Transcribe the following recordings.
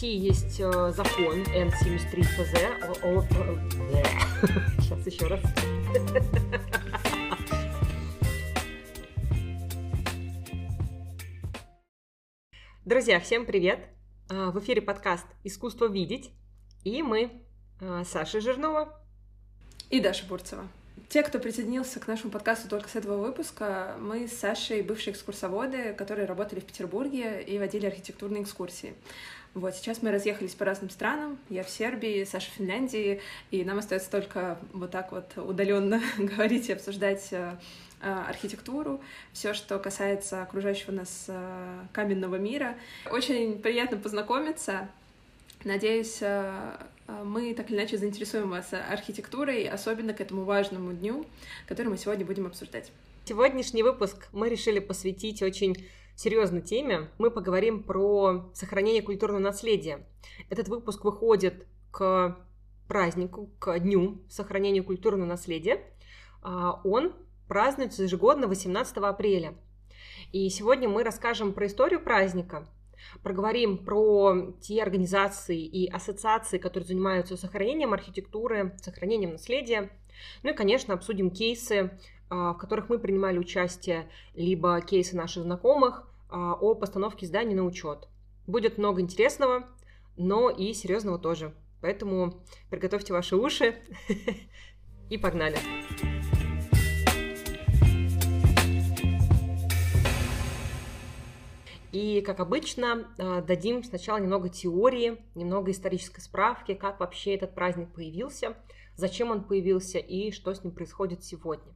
России есть э, закон N73ФЗ. О, о, Сейчас еще раз. Друзья, всем привет! А, в эфире подкаст «Искусство видеть» и мы, а, Саша Жирнова и Даша Бурцева. Те, кто присоединился к нашему подкасту только с этого выпуска, мы с Сашей бывшие экскурсоводы, которые работали в Петербурге и водили архитектурные экскурсии. Вот, сейчас мы разъехались по разным странам. Я в Сербии, Саша в Финляндии, и нам остается только вот так вот удаленно говорить и обсуждать э, Э, архитектуру, все, что касается окружающего нас э, каменного мира. Очень приятно познакомиться. Надеюсь, мы так или иначе заинтересуем вас архитектурой, особенно к этому важному дню, который мы сегодня будем обсуждать. Сегодняшний выпуск мы решили посвятить очень серьезной теме. Мы поговорим про сохранение культурного наследия. Этот выпуск выходит к празднику, к дню сохранения культурного наследия. А он празднуется ежегодно 18 апреля. И сегодня мы расскажем про историю праздника, проговорим про те организации и ассоциации, которые занимаются сохранением архитектуры, сохранением наследия. Ну и, конечно, обсудим кейсы, а, в которых мы принимали участие, либо кейсы наших знакомых о постановке зданий на учет. Будет много интересного, но и серьезного тоже. Поэтому приготовьте ваши уши и погнали! И, как обычно, а, дадим сначала немного теории, немного исторической справки, как вообще этот праздник появился, зачем он появился и что с ним происходит сегодня.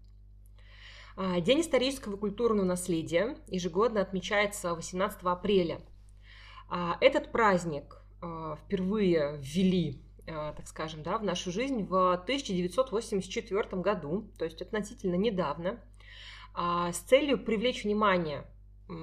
А, День исторического и культурного наследия ежегодно отмечается 18 апреля. А, этот праздник впервые ввели, так скажем, да, в нашу жизнь в 1984 году, то есть относительно недавно, с целью привлечь внимание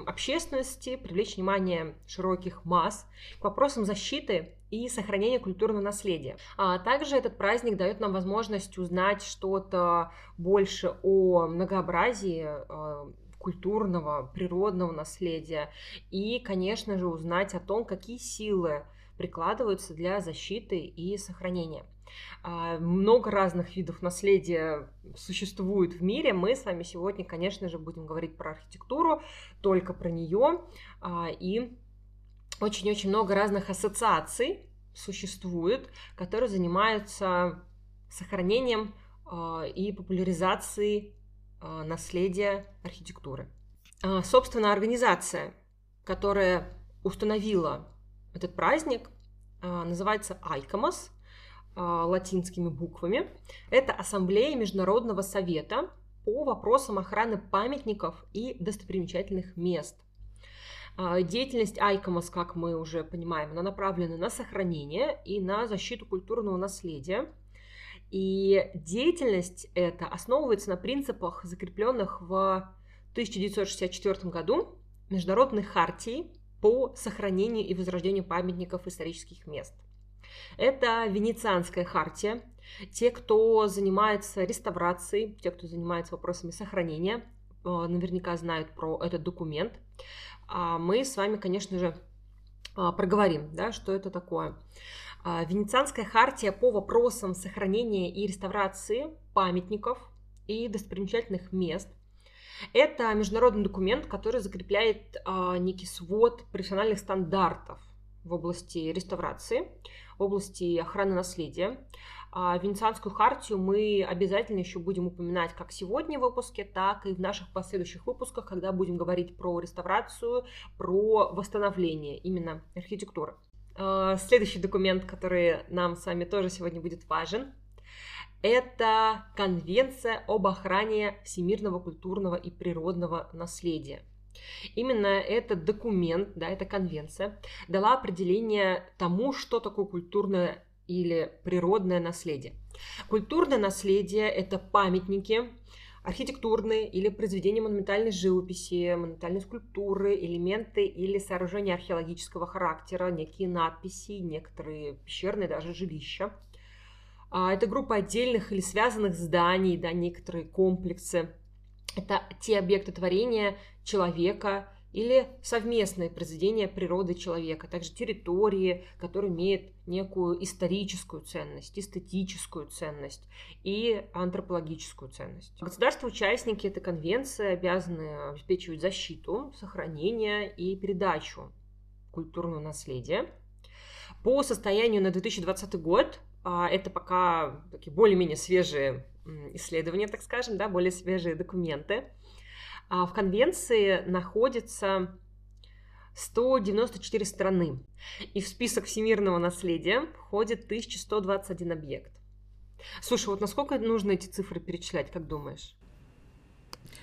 общественности, привлечь внимание широких масс к вопросам защиты и сохранения культурного наследия. А также этот праздник дает нам возможность узнать что-то больше о многообразии э, культурного, природного наследия и, конечно же, узнать о том, какие силы прикладываются для защиты и сохранения. А, много разных видов наследия существует в мире. Мы с вами сегодня, конечно же, будем говорить про архитектуру, только про нее. А, и очень-очень много разных ассоциаций существует, которые занимаются сохранением а, и популяризацией наследия архитектуры. Собственно, организация, которая установила этот праздник, называется ICOMOS – латинскими буквами. Это Ассамблея Международного совета по вопросам охраны памятников и достопримечательных мест. А, деятельность ICOMOS, как мы уже понимаем, она направлена на сохранение и на защиту культурного наследия. И деятельность эта основывается на принципах, закрепленных в 1964 году Международной хартии по сохранению и возрождению памятников исторических мест – это Венецианская хартия. Те, кто занимается реставрацией, те, кто занимается вопросами сохранения, э, наверняка знают про этот документ. А мы с вами, конечно же, а, проговорим, да, что это такое. А, Венецианская хартия по вопросам сохранения и реставрации памятников и достопримечательных мест. Это международный документ, который закрепляет некий свод профессиональных стандартов в области реставрации, в области охраны наследия. А Венецианскую хартию мы обязательно еще будем упоминать как сегодня в выпуске, так и в наших последующих выпусках, когда будем говорить про реставрацию, про восстановление именно архитектуры. А, следующий документ, который нам с вами тоже сегодня будет важен, это Конвенция об охране всемирного культурного и природного наследия. Именно этот документ, да, эта конвенция дала определение тому, что такое культурное или природное наследие. Культурное наследие – это памятники, архитектурные или произведения монументальной живописи, монументальной скульптуры, элементы или сооружения археологического характера, некие надписи, некоторые пещерные даже жилища. А, это группа отдельных или связанных зданий, да, некоторые комплексы – это те объекты творения человека или совместное произведение природы человека, также территории, которые имеют некую историческую ценность, эстетическую ценность и антропологическую ценность. Государства-участники этой конвенции обязаны обеспечивать защиту, сохранение и передачу культурного наследия. По состоянию на 2020 год а, это пока такие более-менее свежие исследования, так скажем, да, более свежие документы. А в конвенции находится 194 страны, и в список всемирного наследия входит 1121 объект. Слушай, вот насколько нужно эти цифры перечислять, как думаешь?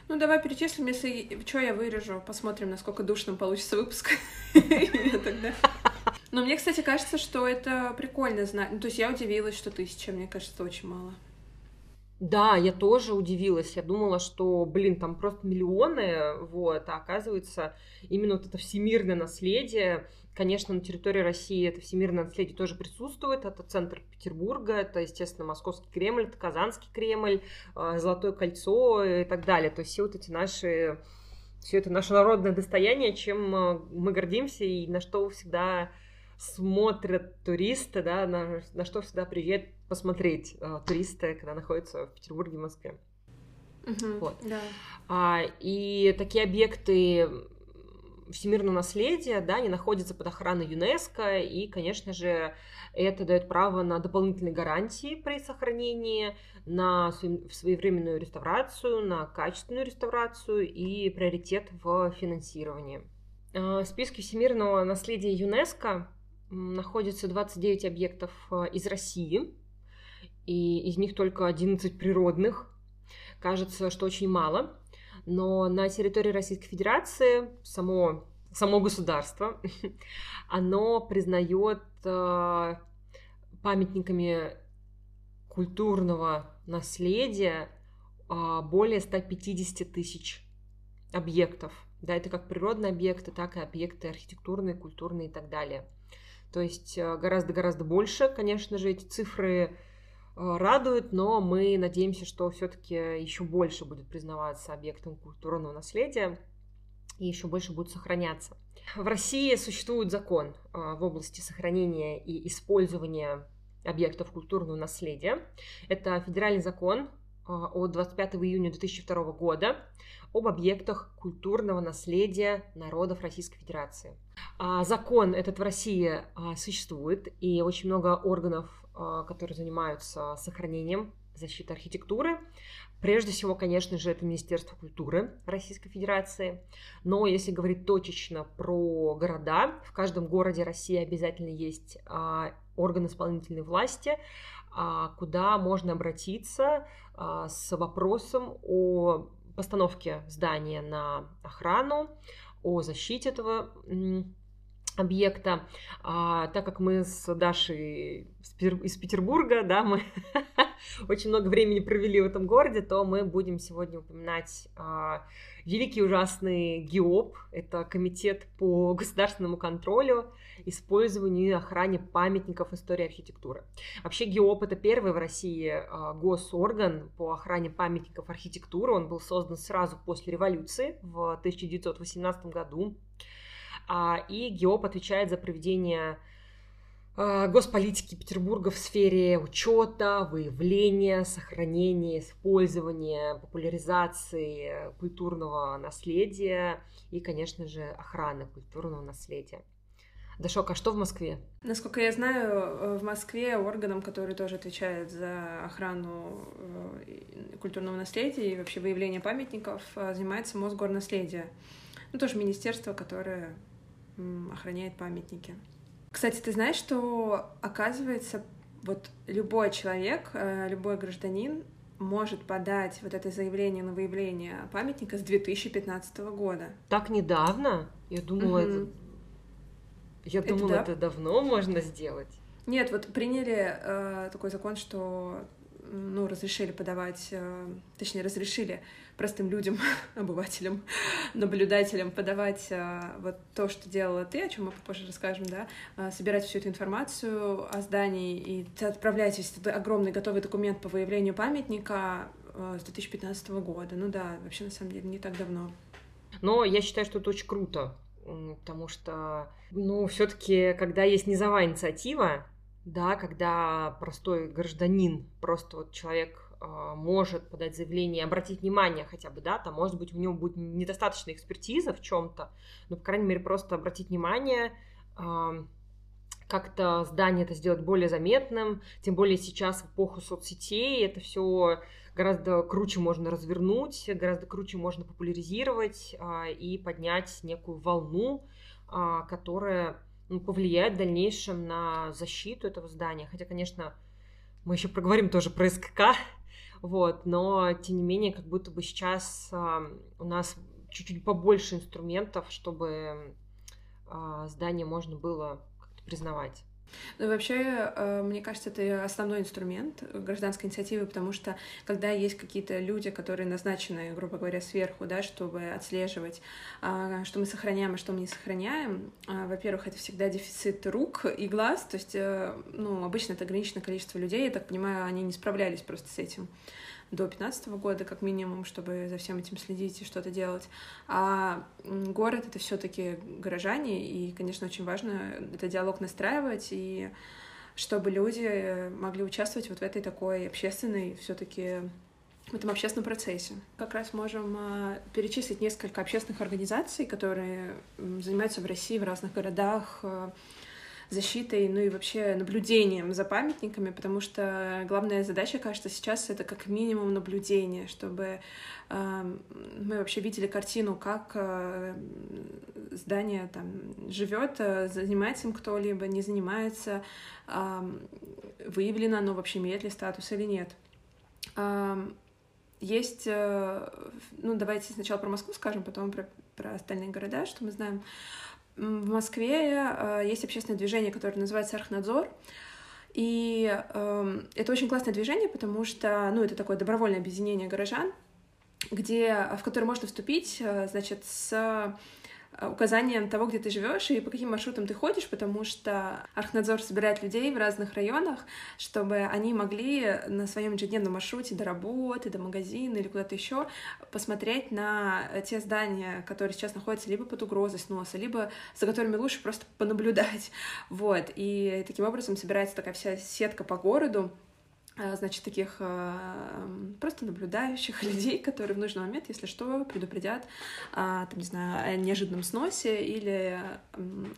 Ну, давай перечислим, если что я вырежу, посмотрим, насколько душным получится выпуск. Но мне, кстати, кажется, что это прикольно знать. Ну, то есть я удивилась, что тысяча, мне кажется, очень мало. Да, я тоже удивилась. Я думала, что, блин, там просто миллионы, вот, а оказывается, именно вот это всемирное наследие, конечно, на территории России это всемирное наследие тоже присутствует. Это центр Петербурга, это, естественно, Московский Кремль, это Казанский Кремль, а, Золотое кольцо и так далее. То есть все вот эти наши, все это наше народное достояние, чем а, мы гордимся и на что всегда смотрят туристы, да, на, на что всегда приезжают посмотреть э, туристы, когда находятся в Петербурге и Москве. Uh-huh, вот. да. а, и такие объекты всемирного наследия, да, они находятся под охраной ЮНЕСКО, и, конечно же, это дает право на дополнительные гарантии при сохранении, на своевременную реставрацию, на качественную реставрацию и приоритет в финансировании. А, в списке всемирного наследия ЮНЕСКо находится 29 объектов э, из России, и из них только 11 природных. Кажется, что очень мало. Но на территории Российской Федерации само, само государство, оно признает э, памятниками культурного наследия э, более 150 тысяч объектов. Да, это как природные объекты, так и объекты архитектурные, культурные и так далее. То есть э, гораздо-гораздо больше, конечно же, эти цифры э, радуют, но мы надеемся, что все-таки еще больше будет признаваться объектом культурного наследия и еще больше будет сохраняться. В России существует закон э, в области сохранения и использования объектов культурного наследия. Это федеральный закон от 25 июня 2002 года об объектах культурного наследия народов Российской Федерации. А, закон этот в России а, существует, и очень много органов, которые занимаются сохранением защиты архитектуры. Прежде всего, конечно же, это Министерство культуры Российской Федерации. Но если говорить точечно про города, в каждом городе России обязательно есть орган исполнительной власти, куда можно обратиться с вопросом о постановке здания на охрану, о защите этого объекта. А, так как мы с Дашей из Петербурга, да, мы очень много времени провели в этом городе, то мы будем сегодня упоминать а, великий ужасный ГИОП. Это комитет по государственному контролю, использованию и охране памятников истории архитектуры. Вообще ГИОП это первый в России а, госорган по охране памятников архитектуры. Он был создан сразу после революции в 1918 году. А, и ГИОП отвечает за проведение а, госполитики Петербурга в сфере учета, выявления, сохранения, использования, популяризации культурного наследия и, конечно же, охраны культурного наследия. Дашок, а что в Москве? Насколько я знаю, в Москве органом, который тоже отвечает за охрану э, культурного наследия и вообще выявление памятников, э, занимается Мосгорнаследие. Ну, тоже министерство, которое охраняет памятники. Кстати, ты знаешь, что оказывается, вот любой человек, э, любой гражданин может подать вот это заявление на выявление памятника с 2015 года. Так недавно? Я думала, угу. это... Я это думала, да? это давно можно сделать. Нет, вот приняли э, такой закон, что ну, разрешили подавать, э, точнее, разрешили простым людям, обывателям, наблюдателям подавать э, вот то, что делала ты, о чем мы попозже расскажем, да, э, собирать всю эту информацию о здании и отправлять весь этот огромный готовый документ по выявлению памятника с 2015 года. Ну да, вообще на самом деле не так давно. Но я считаю, что это очень круто, потому что, ну, все-таки, когда есть низовая инициатива, да, когда простой гражданин, просто вот человек может подать заявление, обратить внимание хотя бы, да, там, может быть, у него будет недостаточная экспертиза в чем-то, но, по крайней мере, просто обратить внимание, как-то здание это сделать более заметным, тем более сейчас в эпоху соцсетей это все гораздо круче можно развернуть, гораздо круче можно популяризировать а, и поднять некую волну, а, которая ну, повлияет в дальнейшем на защиту этого здания. Хотя, конечно, мы еще проговорим тоже про СКК, вот, но тем не менее, как будто бы сейчас а, у нас чуть-чуть побольше инструментов, чтобы а, здание можно было признавать. Ну, вообще, э, мне кажется, это основной инструмент гражданской инициативы, потому что когда есть какие-то люди, которые назначены, грубо говоря, сверху, да, чтобы отслеживать, а, что мы сохраняем, а что мы не сохраняем, а, во-первых, это всегда дефицит рук и глаз, то есть, э, ну, обычно это ограниченное количество людей, я так понимаю, они не справлялись просто с этим до 2015 года, как минимум, чтобы за всем этим следить и что-то делать. А город — это все таки горожане, и, конечно, очень важно этот диалог настраивать, и чтобы люди могли участвовать вот в этой такой общественной все таки в этом общественном процессе. Как раз можем а, перечислить несколько общественных организаций, которые занимаются в России в разных городах, а, защитой, ну и вообще наблюдением за памятниками, потому что главная задача, кажется, сейчас это как минимум наблюдение, чтобы э, мы вообще видели картину, как э, здание там живет, э, занимается им кто-либо, не занимается, э, выявлено оно вообще имеет ли статус или нет. Э, есть, э, ну давайте сначала про Москву скажем, потом про, про остальные города, что мы знаем. В Москве э, есть общественное движение, которое называется Архнадзор. И э, это очень классное движение, потому что, ну, это такое добровольное объединение горожан, где, в которое можно вступить, э, значит, с указанием того, где ты живешь и по каким маршрутам ты ходишь, потому что Архнадзор собирает людей в разных районах, чтобы они могли на своем ежедневном маршруте до работы, до магазина или куда-то еще посмотреть на те здания, которые сейчас находятся либо под угрозой сноса, либо за которыми лучше просто понаблюдать. Вот. И таким образом собирается такая вся сетка по городу, Э, значит, таких э, просто наблюдающих людей, которые в нужный момент, если что, предупредят, а, там, не знаю, о неожиданном сносе или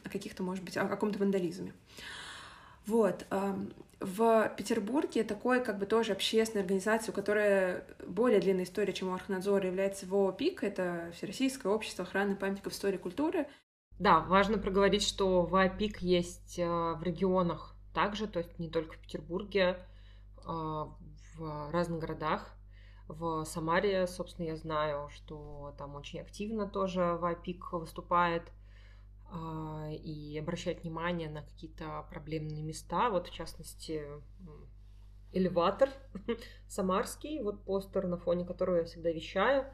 о каких-то, может быть, о каком-то вандализме. Вот. В Петербурге такой, как бы, тоже общественной организацией, у которой более длинная история, чем у Архнадзора, является ВОПИК, это Всероссийское общество охраны памятников истории и культуры. Да, важно проговорить, что ВОПИК есть э, в регионах также, то есть не только в Петербурге, в разных городах. В Самаре, собственно, я знаю, что там очень активно тоже ВАПИК выступает а, и обращает внимание на какие-то проблемные места. Вот, в частности, элеватор самарский, вот постер, на фоне которого я всегда вещаю,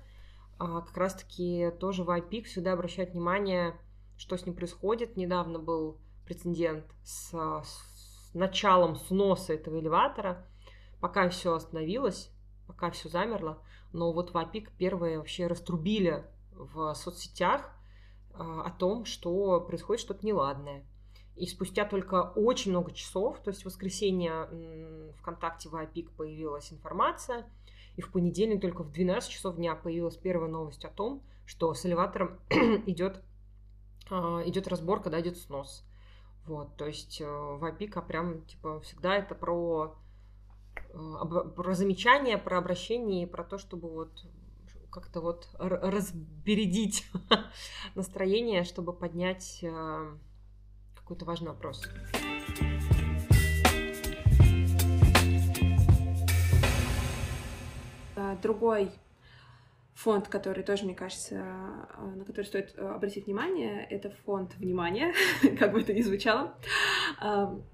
а, как раз-таки тоже ВАПИК всегда обращает внимание, что с ним происходит. Недавно был прецедент с, с началом сноса этого элеватора – пока все остановилось, пока все замерло, но вот Вапик первые вообще раструбили в соцсетях а, о том, что происходит что-то неладное. И спустя только очень много часов, то есть в воскресенье ВКонтакте в АПИК появилась информация, и в понедельник только в 12 часов дня появилась первая новость о том, что с элеватором идет, а, идет разборка, да, идет снос. Вот, то есть э, в АПИКа прям, типа, всегда это про Э, про замечания, про обращение и про то, чтобы вот как-то вот разбередить настроение, чтобы поднять э, какой-то важный вопрос. А, другой фонд, который тоже, мне кажется, на который стоит обратить внимание, это фонд внимания, как бы это ни звучало,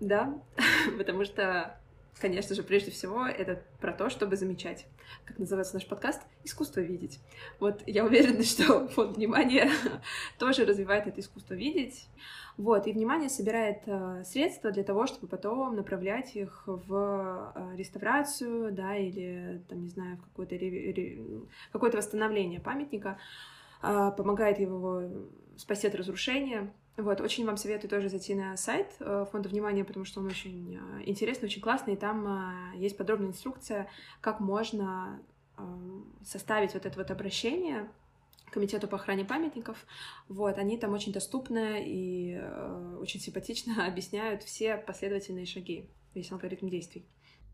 да, потому что конечно же, прежде всего, это про то, чтобы замечать, как называется наш подкаст, искусство видеть. Вот я уверена, что фонд внимания тоже развивает это искусство видеть. Вот, и внимание собирает э, средства для того, чтобы потом направлять их в э, реставрацию, да, или, там, не знаю, в какое-то, какое-то восстановление памятника. помогает его спасти от разрушения. Вот, очень вам советую тоже зайти на сайт э, фонда внимания, потому что он очень э, интересный, очень классный, и там э, есть подробная инструкция, как можно составить вот это вот обращение комитету по охране памятников. Вот, они там очень доступны и очень симпатично объясняют все последовательные шаги, весь алгоритм действий.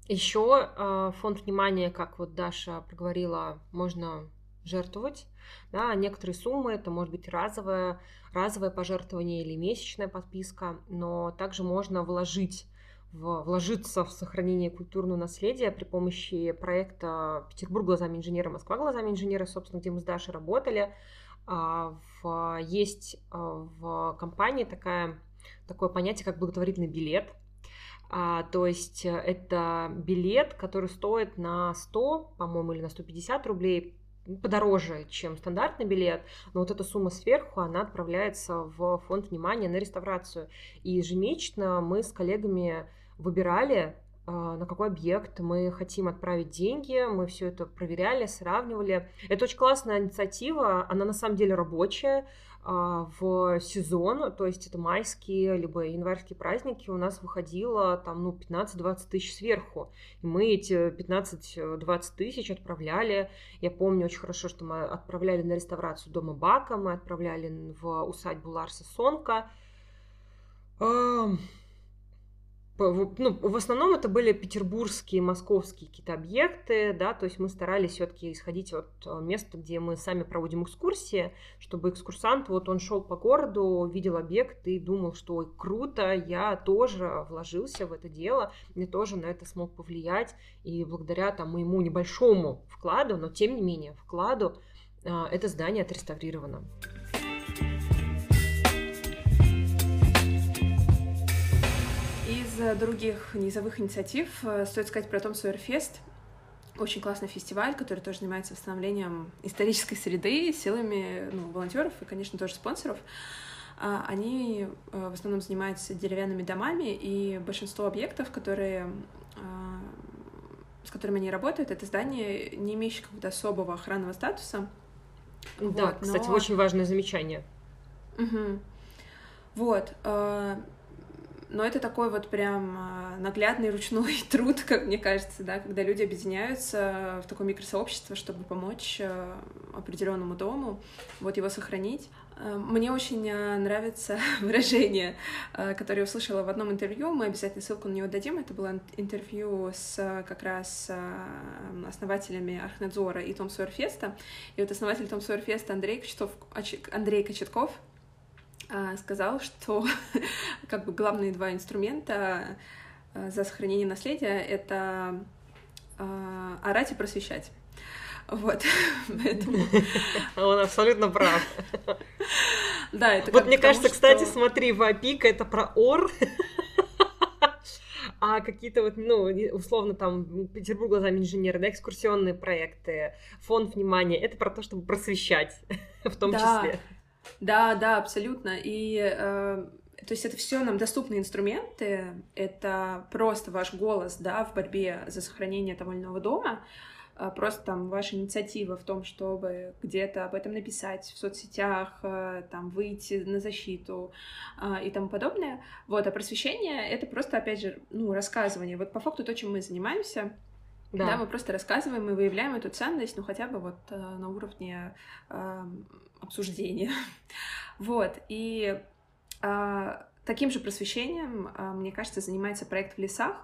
Еще фонд внимания, как вот Даша проговорила, можно жертвовать. Да, некоторые суммы, это может быть разовое, разовое пожертвование или месячная подписка, но также можно вложить в, вложиться в сохранение культурного наследия при помощи проекта Петербург глазами инженера, Москва глазами инженера, собственно, где мы с Дашей работали. А, в, есть а, в компании такая, такое понятие, как благотворительный билет. А, то есть это билет, который стоит на 100, по-моему, или на 150 рублей подороже, чем стандартный билет, но вот эта сумма сверху, она отправляется в фонд внимания на реставрацию. И ежемесячно мы с коллегами выбирали, а, на какой объект мы хотим отправить деньги, мы все это проверяли, сравнивали. Это очень классная инициатива, она на самом деле рабочая, в сезон, то есть это майские либо январские праздники, у нас выходило там, ну, 15-20 тысяч сверху. И мы эти 15-20 тысяч отправляли. Я помню очень хорошо, что мы отправляли на реставрацию дома Бака, мы отправляли в усадьбу Ларса Сонка ну, в основном это были петербургские, московские какие-то объекты, да, то есть мы старались все-таки исходить от э, места, где мы сами проводим экскурсии, чтобы экскурсант, вот он шел по городу, видел объект и думал, что ой, круто, я тоже вложился в это дело, мне тоже на это смог повлиять, и благодаря там моему небольшому вкладу, но тем не менее вкладу, э, это здание отреставрировано. Из других низовых инициатив э, стоит сказать про Том Сойерфест. Очень классный фестиваль, который тоже занимается восстановлением исторической среды силами ну, волонтеров и, конечно, тоже спонсоров. А, они э, в основном занимаются деревянными домами, и большинство объектов, которые а, с которыми они работают, это здание, не имеющее какого-то особого охранного статуса. Да, вот, кстати, но... очень важное замечание. Угу. Вот. А, но это такой вот прям а, наглядный ручной труд, как мне кажется, да, когда люди объединяются в такое микросообщество, чтобы помочь а, определенному дому, вот его сохранить. А, мне очень нравится выражение, которое я услышала в одном интервью, мы обязательно ссылку на него дадим, это было интервью с как раз основателями Архнадзора и Том Сойерфеста, и вот основатель Том Сойерфеста Андрей Кочетков, Андрей Кочетков а, сказал, что как бы главные два инструмента а, за сохранение наследия — это а, орать и просвещать. Вот, поэтому... Он абсолютно прав. Да, это Вот мне кажется, кстати, смотри, Вапика — это про ор, а какие-то вот, ну, условно, там, Петербург глазами инженера, да, экскурсионные проекты, фонд внимания, это про то, чтобы просвещать в том да. числе. Да, да, абсолютно. И э, то есть это все нам доступные инструменты, это просто ваш голос, да, в борьбе за сохранение того или иного дома, э, просто там ваша инициатива в том, чтобы где-то об этом написать в соцсетях, э, там выйти на защиту э, и тому подобное. Вот, а просвещение — это просто, опять же, ну, рассказывание. Вот по факту то, чем мы занимаемся — да. да, мы просто рассказываем мы выявляем эту ценность, ну хотя бы вот э, на уровне э, обсуждения. вот, и э, таким же просвещением, э, мне кажется, занимается проект в лесах.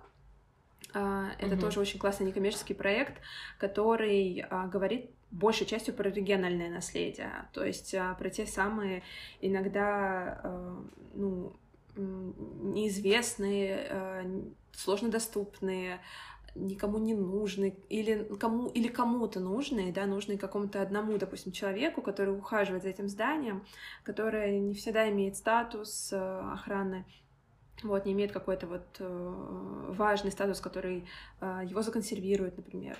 Э, это угу. тоже очень классный некоммерческий проект, который э, говорит большей частью про региональное наследие, то есть э, про те самые иногда э, ну, неизвестные, э, сложнодоступные, никому не нужны, или, кому, или кому-то нужные, да, нужные какому-то одному, допустим, человеку, который ухаживает за этим зданием, которое не всегда имеет статус э, охраны, вот, не имеет какой-то вот э, важный статус, который э, его законсервирует, например.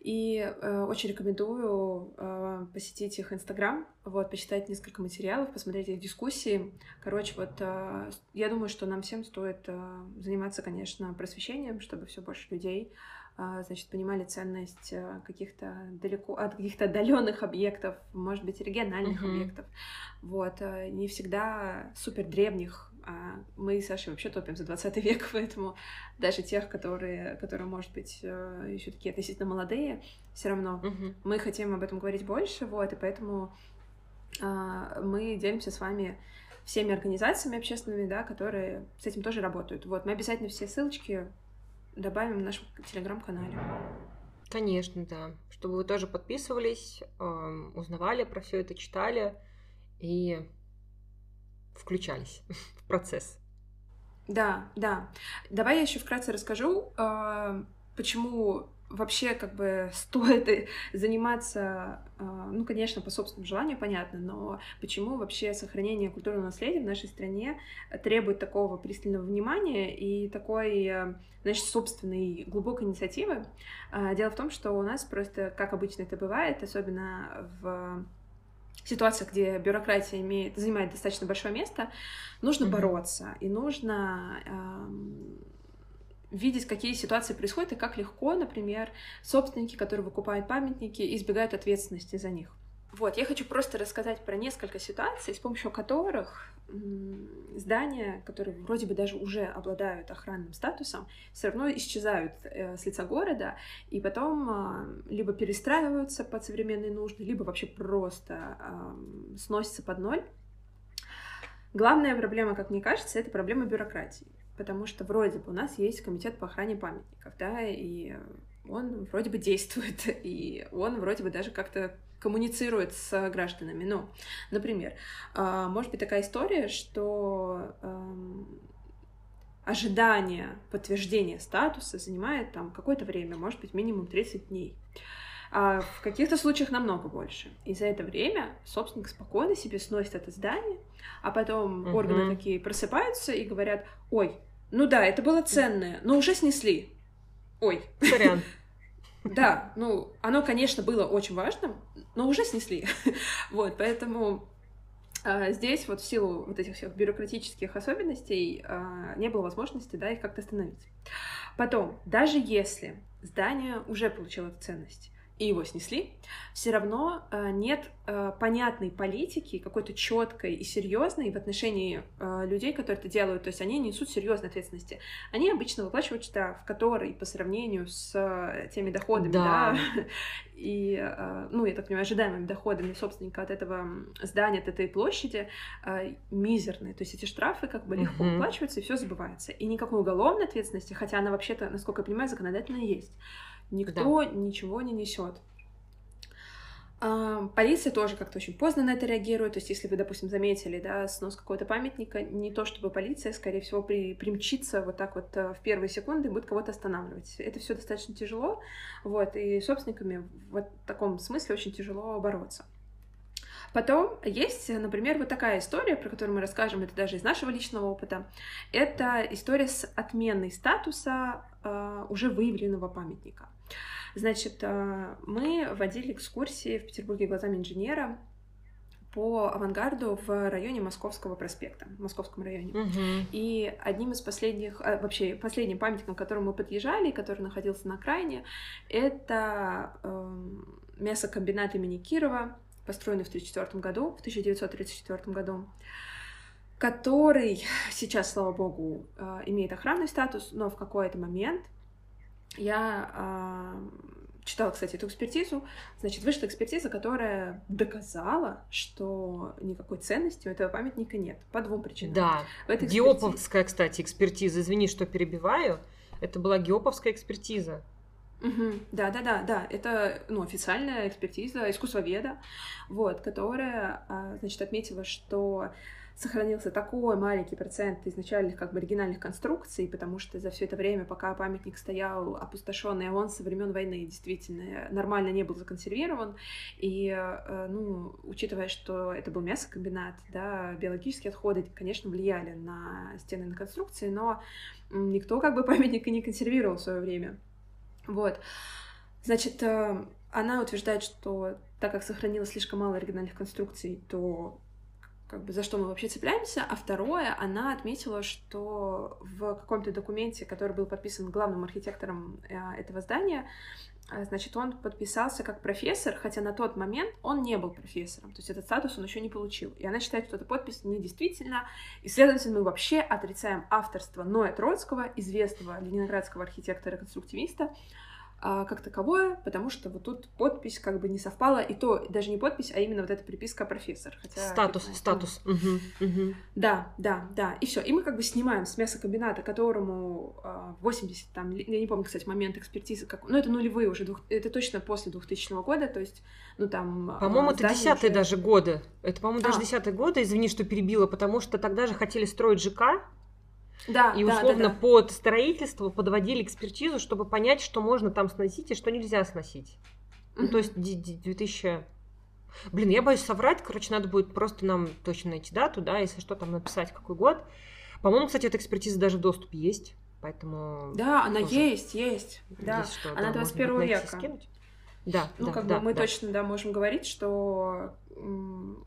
И э, очень рекомендую э, посетить их Инстаграм, вот, почитать несколько материалов, посмотреть их дискуссии. Короче, вот э, я думаю, что нам всем стоит э, заниматься, конечно, просвещением, чтобы все больше людей э, значит, понимали ценность э, каких-то далеко от каких-то отдаленных объектов, может быть, региональных mm-hmm. объектов. Вот, э, не всегда супер древних а мы с Сашей вообще топим за 20 век, поэтому даже тех, которые, которые может быть, э, еще такие относительно молодые, все равно uh-huh. мы хотим об этом говорить больше, вот, и поэтому а, мы делимся с вами всеми организациями общественными, да, которые с этим тоже работают. Вот, мы обязательно все ссылочки добавим в нашем телеграм-канале. Конечно, да. Чтобы вы тоже подписывались, узнавали про все это, читали и включались в процесс. Да, да. Давай я еще вкратце расскажу, а, почему вообще как бы стоит заниматься, а, ну, конечно, по собственному желанию, понятно, но почему вообще сохранение культурного наследия в нашей стране требует такого пристального внимания и такой, значит, собственной глубокой инициативы. А, дело в том, что у нас просто, как обычно это бывает, особенно в ситуациях, где бюрократия имеет, занимает достаточно большое место, нужно mm-hmm. бороться и нужно эм, видеть, какие ситуации происходят и как легко, например, собственники, которые выкупают памятники, избегают ответственности за них. Вот, я хочу просто рассказать про несколько ситуаций, с помощью которых здания, которые вроде бы даже уже обладают охранным статусом, все равно исчезают э, с лица города, и потом а, либо перестраиваются под современные нужды, либо вообще просто сносятся под ноль. Главная проблема, как мне кажется, это проблема бюрократии, потому что вроде бы у нас есть комитет по охране памятников, да, и он вроде бы действует, и он вроде бы даже как-то коммуницирует с гражданами. Ну, например, а, может быть такая история, что ожидание подтверждения статуса занимает там какое-то время, может быть, минимум 30 дней. А в каких-то случаях намного больше. И за это время собственник спокойно себе сносит это здание, а потом угу. органы такие просыпаются и говорят, ой, ну да, это было ценное, но уже снесли. Ой. Сорян. Да, ну, оно, конечно, было очень важным, но уже снесли. вот, поэтому а, здесь вот в силу вот этих всех бюрократических особенностей а, не было возможности, да, их как-то остановить. Потом, даже если здание уже получило ценность, и его снесли, все равно э, нет э, понятной политики, какой-то четкой и серьезной в отношении э, людей, которые это делают. То есть они несут серьезной ответственности. Они обычно выплачивают штраф, который по сравнению с теми доходами, да, да и, ну, я так понимаю, ожидаемыми доходами собственника от этого здания, от этой площади, мизерные. То есть эти штрафы как бы легко выплачиваются, и все забывается. И никакой уголовной ответственности, хотя она вообще-то, насколько я понимаю, законодательно есть никто да. ничего не несет. А, полиция тоже как-то очень поздно на это реагирует. То есть, если вы, допустим, заметили, да, снос какого-то памятника, не то чтобы полиция, скорее всего, при, примчится вот так вот э, в первые секунды и будет кого-то останавливать. Это все достаточно тяжело, вот, и собственниками в таком смысле очень тяжело бороться. Потом есть, например, вот такая история, про которую мы расскажем, это даже из нашего личного опыта. Это история с отменой статуса э, уже выявленного памятника. Значит, э, мы водили экскурсии в Петербурге глазами инженера по авангарду в районе Московского проспекта, в Московском районе. Угу. И одним из последних, а, вообще последним памятником, к которому мы подъезжали, который находился на окраине, это э, мясокомбинат имени Кирова, построенный в 1934 году, в 1934 году, который сейчас, слава богу, э, имеет охранный статус, но в какой-то момент я э, читала, кстати, эту экспертизу. Значит, вышла экспертиза, которая доказала, что никакой ценности у этого памятника нет. По двум причинам. Да. В этой Геоповская, кстати, экспертиза. Извини, что перебиваю. Это была Геоповская экспертиза. Угу. Да, да, да, да. Это ну, официальная экспертиза искусствоведа, вот, которая, а, значит, отметила, что сохранился такой маленький процент изначальных как бы оригинальных конструкций, потому что за все это время, пока памятник стоял опустошенный, а он со времен войны действительно нормально не был законсервирован, и, э, ну, учитывая, что это был мясокомбинат, да, биологические отходы, конечно, влияли на стены на конструкции, но никто как бы памятника не консервировал в свое время. Вот. Значит, э, она утверждает, что так как сохранилось слишком мало оригинальных конструкций, то как бы за что мы вообще цепляемся, а второе, она отметила, что в каком-то документе, который был подписан главным архитектором э, этого здания, э, значит, он подписался как профессор, хотя на тот момент он не был профессором, то есть этот статус он еще не получил. И она считает, что эта подпись недействительна, и, следовательно, мы вообще отрицаем авторство Ноя Троцкого, известного ленинградского архитектора-конструктивиста, как таковое, потому что вот тут подпись как бы не совпала, и то даже не подпись, а именно вот эта приписка профессор. Хотя, статус, типа, статус. Угу, угу. Да, да, да. И все. И мы как бы снимаем с мясокомбината, которому э, 80, там, я не помню, кстати, момент экспертизы, как... ну это нулевые уже, двух... это точно после 2000 года, то есть, ну там... А, по-моему, это десятые уже... даже годы. Это, по-моему, даже а. десятые годы, извини, что перебила, потому что тогда же хотели строить ЖК, да, и условно да, да, да. под строительство подводили экспертизу, чтобы понять, что можно там сносить и что нельзя сносить. Mm-hmm. Ну, то есть 2000... Блин, я боюсь соврать, короче, надо будет просто нам точно найти дату, да, если что, там написать, какой год. По-моему, кстати, эта экспертиза даже в доступе есть, поэтому... Да, она есть, есть, да. Что, она да, 21 века. Скинуть. Да, ну, да, как да, бы мы да. точно, да, можем говорить, что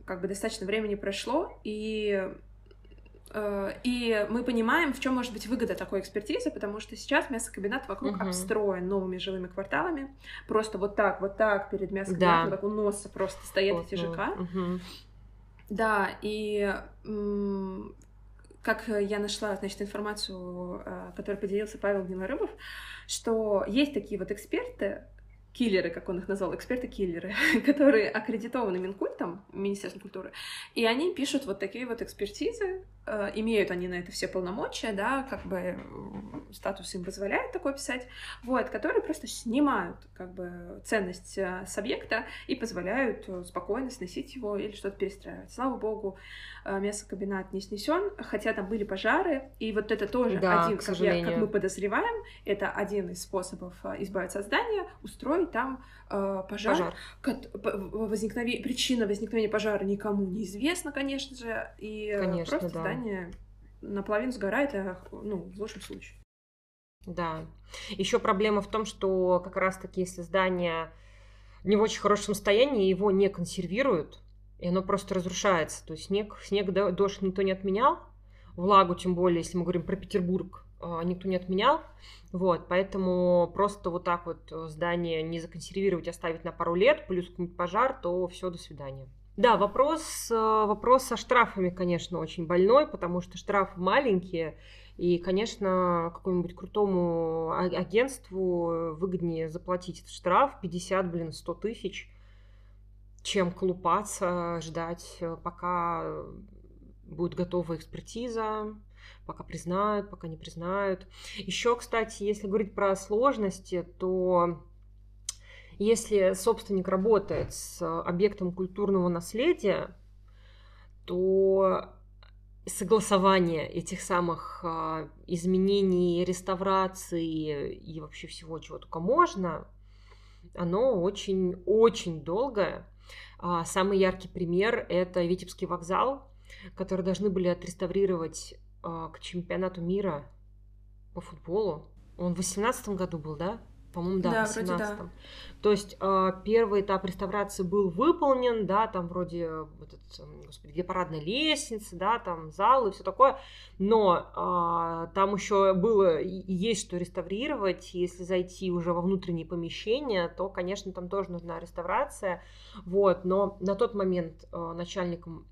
как бы достаточно времени прошло, и и мы понимаем, в чем может быть выгода такой экспертизы, потому что сейчас мясокомбинат вокруг угу. обстроен новыми жилыми кварталами. Просто вот так, вот так перед мясокомбинатом, да. так у носа просто стоят вот, эти ЖК. Угу. Да, и как я нашла, значит, информацию, э, которую поделился Павел Гнилорыбов, что есть такие вот эксперты, киллеры, как он их назвал, эксперты-киллеры, которые аккредитованы Минкультом, Министерством культуры, и они пишут вот такие вот экспертизы, э, имеют они на это все полномочия, да, как бы э, статус им позволяет такое писать, вот, которые просто снимают как бы ценность э, с объекта и позволяют спокойно сносить его или что-то перестраивать. Слава богу, мясокомбинат не снесен, хотя там были пожары, и вот это тоже да, один, как, я, как мы подозреваем, это один из способов избавиться от здания, устроить построить там э, пожар. пожар. Возникновение, причина возникновения пожара никому не известна, конечно же, и конечно, просто да. здание наполовину сгорает, а, ну, в лучшем случае. Да. Еще проблема в том, что как раз-таки если здание не в очень хорошем состоянии, его не консервируют, и оно просто разрушается. То есть снег, снег дождь никто не отменял, влагу, тем более, если мы говорим про Петербург, никто не отменял. Вот, поэтому просто вот так вот здание не законсервировать, оставить на пару лет, плюс какой-нибудь пожар, то все, до свидания. Да, вопрос, э, вопрос со штрафами, конечно, очень больной, потому что штрафы маленькие, и, конечно, какому-нибудь крутому а, агентству выгоднее заплатить этот штраф 50, блин, 100 тысяч, чем колупаться, ждать, э, пока будет готова экспертиза, пока признают, пока не признают. Еще, кстати, если говорить про сложности, то если собственник работает с объектом культурного наследия, то согласование этих самых а, изменений, реставрации и вообще всего, чего только можно, оно очень-очень долгое. А, самый яркий пример – это Витебский вокзал, который должны были отреставрировать к чемпионату мира по футболу. Он в 18 году был, да? По-моему, да, да в 18 да. То есть э, первый этап реставрации был выполнен, да, там вроде вот этот, господи, где парадная лестница, да, там зал и все такое, но э, там еще было и есть что реставрировать. Если зайти уже во внутренние помещения, то, конечно, там тоже нужна реставрация, вот. Но на тот момент э, начальником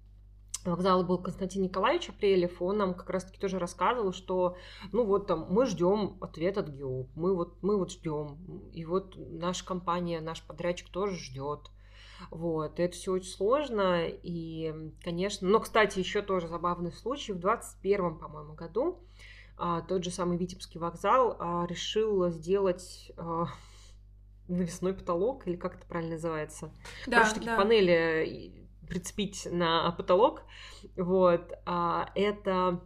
вокзала был Константин Николаевич Апрелев, он нам как раз-таки тоже рассказывал, что, ну вот там, мы ждем ответ от ГИОП, мы вот, мы вот ждем, и вот наша компания, наш подрядчик тоже ждет. Вот, это все очень сложно, и, конечно, но, кстати, еще тоже забавный случай, в 21 по-моему, году а, тот же самый Витебский вокзал а, решил сделать а, навесной потолок, или как это правильно называется? Да, Короче, такие да. панели прицепить на потолок. Вот. А, это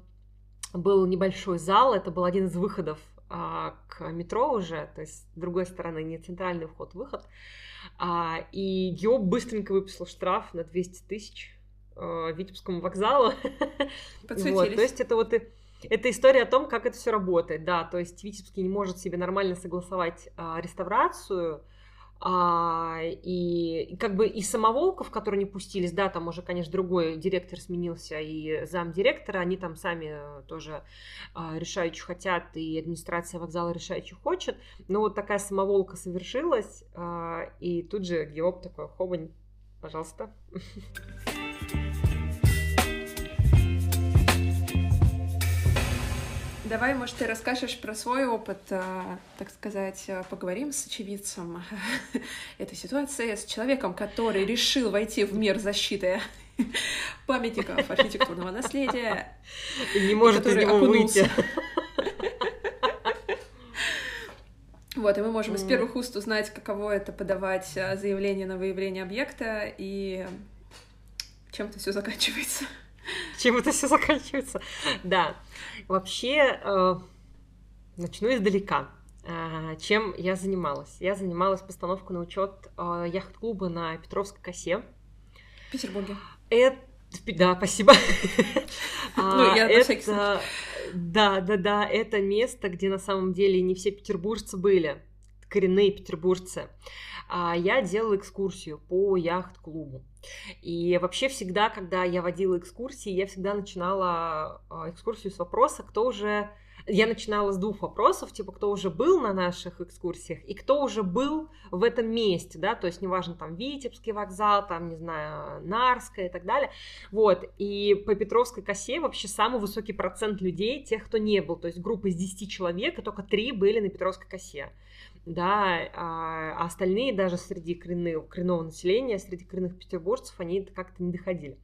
был небольшой зал, это был один из выходов а, к метро уже, то есть с другой стороны не центральный вход-выход. А, и Гео быстренько выписал штраф на 200 тысяч Витебскому вокзалу. Вот, то есть это вот это история о том, как это все работает, да, то есть Витебский не может себе нормально согласовать реставрацию, А, и как бы и самоволков, которые не пустились, да, там уже, конечно, другой директор сменился и зам директора, они там сами тоже а, решают, что хотят, и администрация вокзала решает, что хочет. Но вот такая самоволка совершилась, а, и тут же Геоп такой, хобань, пожалуйста. Давай, может, ты расскажешь про свой опыт, а, так сказать, а, поговорим с очевидцем этой ситуации, с человеком, который решил войти в мир защиты памятников архитектурного наследия. И не может из него выйти. Вот, и мы можем из первых уст узнать, каково это подавать а, заявление на выявление объекта и чем это все заканчивается. Чем это все заканчивается? Да. Вообще, э, начну издалека. Э, чем я занималась? Я занималась постановкой на учет э, яхт-клуба на Петровской косе. В Петербурге. Это да, спасибо. Ну, я на всякий случай. Да, да, да, это место, где на самом деле не все петербуржцы были, коренные петербуржцы. А я делала экскурсию по яхт-клубу. И вообще всегда, когда я водила экскурсии, я всегда начинала а, экскурсию с вопроса, кто уже... Я начинала с двух вопросов, типа, кто уже был на наших экскурсиях и кто уже был в этом месте, да, то есть неважно, там, Витебский вокзал, там, не знаю, Нарская и так далее, вот, и по Петровской косе вообще самый высокий процент людей, тех, кто не был, то есть группа из 10 человек, и только 3 были на Петровской косе да, а, а остальные даже среди коренного, коренного населения, среди коренных петербуржцев, они как-то не доходили.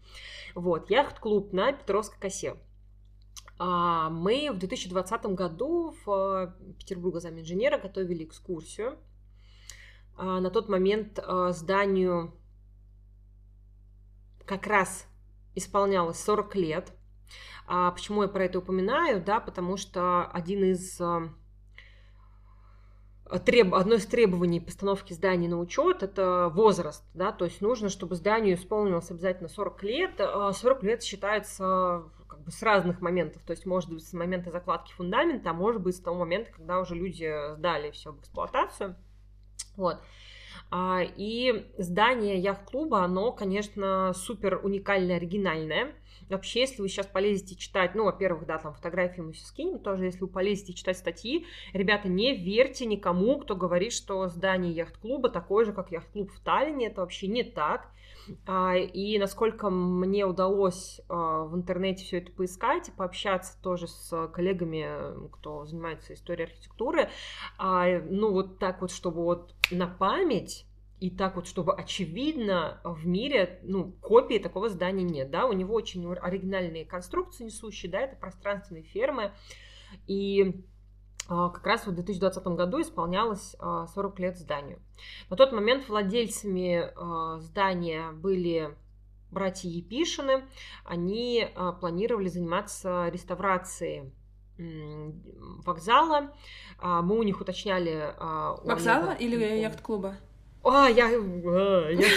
Вот, яхт-клуб на Петровской косе. А, мы в 2020 году в Петербурге заминженера готовили экскурсию. А, на тот момент а, зданию как раз исполнялось 40 лет. А почему я про это упоминаю? Да, потому что один из треб... одно из требований постановки здания на учет это возраст, да, то есть нужно, чтобы зданию исполнилось обязательно 40 лет. 40 а лет считается бы с разных моментов, то есть может быть с момента закладки фундамента, а может быть с того момента, когда уже люди сдали все в эксплуатацию. Вот. А, и здание яхт-клуба, оно, конечно, супер уникальное, оригинальное. Вообще, если вы сейчас полезете читать, ну, во-первых, да, там фотографии мы все скинем тоже, если вы полезете читать статьи, ребята, не верьте никому, кто говорит, что здание яхт-клуба такое же, как яхт-клуб в Таллине, это вообще не так. А, и насколько мне удалось а, в интернете все это поискать пообщаться тоже с коллегами, кто занимается историей архитектуры, а, ну вот так вот, чтобы вот на память и так вот, чтобы очевидно в мире, ну, копии такого здания нет, да, у него очень оригинальные конструкции несущие, да, это пространственные фермы, и как раз в 2020 году исполнялось 40 а, лет зданию. На тот момент владельцами а, здания были братья Епишины, они планировали заниматься реставрацией вокзала. Мы у них уточняли... Вокзала или яхт-клуба? А, я, а, я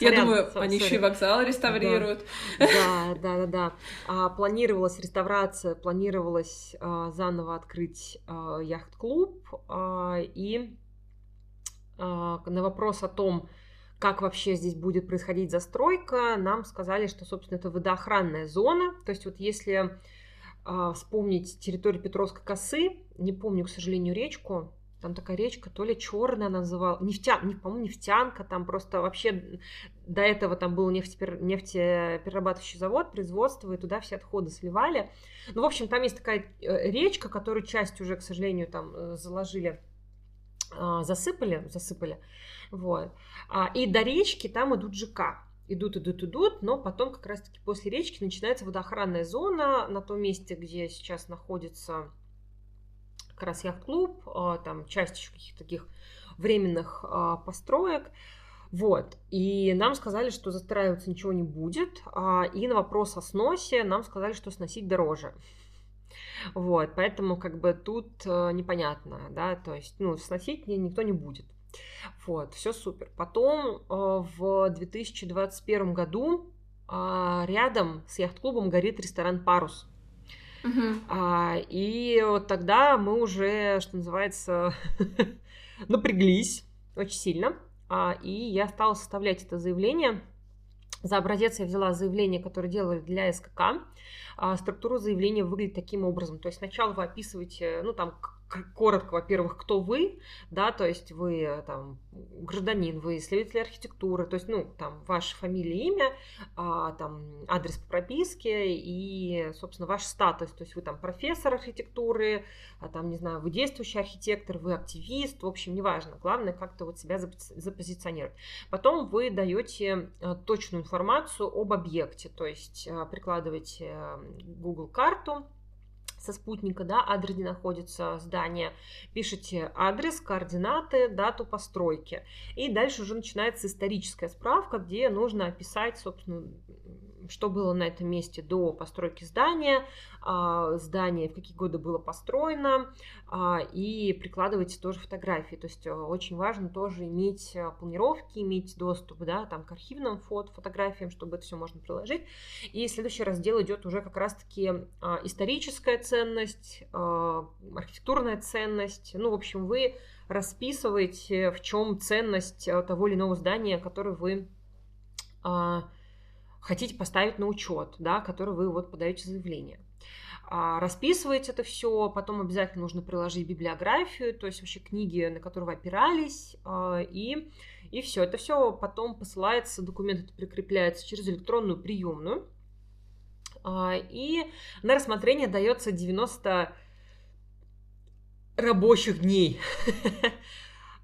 Я думаю, они еще и вокзал реставрируют. Да, да, да, да. А, планировалась реставрация, планировалось а, заново открыть а, яхт-клуб. А, и а, на вопрос о том, как вообще здесь будет происходить застройка, нам сказали, что, собственно, это водоохранная зона. То есть вот если а, вспомнить территорию Петровской косы, не помню, к сожалению, речку, там такая речка, то ли черная называла, нефтян, не, по-моему, нефтянка, там просто вообще до этого там был нефтепер... нефтеперерабатывающий завод, производство, и туда все отходы сливали. Ну, в общем, там есть такая э, речка, которую часть уже, к сожалению, там э, заложили а, засыпали, засыпали, вот. А, и до речки там идут ЖК, идут, идут, идут, но потом как раз-таки после речки начинается водоохранная зона на том месте, где сейчас находится как раз яхт-клуб, а, там часть еще каких-то таких временных а, построек. Вот. И нам сказали, что застраиваться ничего не будет. А, и на вопрос о сносе нам сказали, что сносить дороже. Вот, поэтому как бы тут непонятно, да, то есть, ну, сносить никто не будет. Вот, все супер. Потом в 2021 году рядом с яхт-клубом горит ресторан «Парус». Uh-huh. А, и вот тогда мы уже, что называется, напряглись очень сильно. и я стала составлять это заявление. За образец я взяла заявление, которое делали для СКК. Структура заявления выглядит таким образом. То есть сначала вы описываете, ну там коротко, во-первых, кто вы, да, то есть вы э, там гражданин, вы исследователь архитектуры, то есть, ну, там, ваша фамилия, имя, а, там, адрес по прописке и, собственно, ваш статус, то есть вы там профессор архитектуры, а, там, не знаю, вы действующий архитектор, вы активист, в общем, неважно, главное как-то вот себя запозиционировать. Потом вы даете э, точную информацию об объекте, то есть э, прикладываете Google карту, со спутника, да, адрес, где находится здание, пишите адрес, координаты, дату постройки. И дальше уже начинается историческая справка, где нужно описать, собственно, что было на этом месте до постройки здания, а, здание в какие годы было построено, а, и прикладывайте тоже фотографии. То есть э, очень важно тоже иметь э, планировки, иметь доступ да, там, к архивным фото, фотографиям, чтобы это все можно приложить. И следующий раздел идет уже как раз-таки а, историческая ценность, архитектурная ценность. Ну, в общем, вы расписываете, в чем ценность э, того или иного здания, которое вы хотите поставить на учет, да, который вы вот подаете заявление. А, расписываете это все, потом обязательно нужно приложить библиографию, то есть вообще книги, на которые вы опирались, а, и, и все. Это все потом посылается, документ это прикрепляется через электронную приемную, а, и на рассмотрение дается 90 рабочих дней.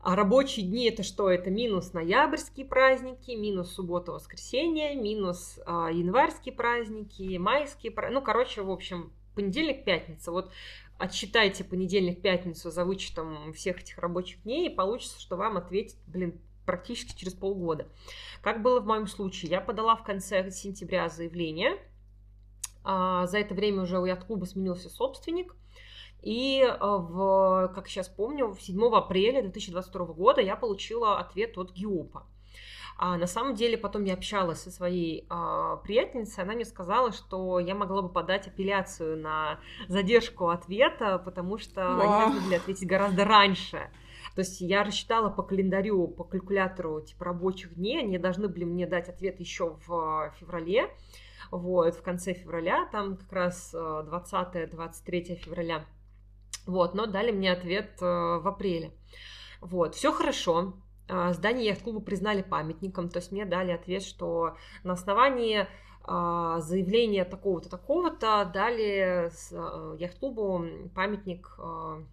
А рабочие дни это что? Это минус ноябрьские праздники, минус суббота-воскресенье, минус а, январские праздники, майские праздники. Ну, короче, в общем, понедельник-пятница. Вот отсчитайте понедельник-пятницу за вычетом всех этих рабочих дней, и получится, что вам ответит, блин, практически через полгода. Как было в моем случае, я подала в конце сентября заявление. А, за это время уже у яхт-клуба сменился собственник. И э, в, как сейчас помню, 7 апреля 2022 года я получила ответ от ГИОПа. А на самом деле потом я общалась со своей а, приятельницей, она мне сказала, что я могла бы подать апелляцию на задержку ответа, потому что Вау. они должны были ответить гораздо раньше. То есть я рассчитала по календарю, по калькулятору типа рабочих дней, они должны были мне дать ответ еще в феврале, вот, в конце февраля, там как раз 20-23 э, февраля вот, но дали мне ответ э, в апреле. Вот, все хорошо. А, здание яхт-клуба признали памятником, то есть мне дали ответ, что на основании а, заявления такого-то, такого-то дали э, яхт-клубу памятник э,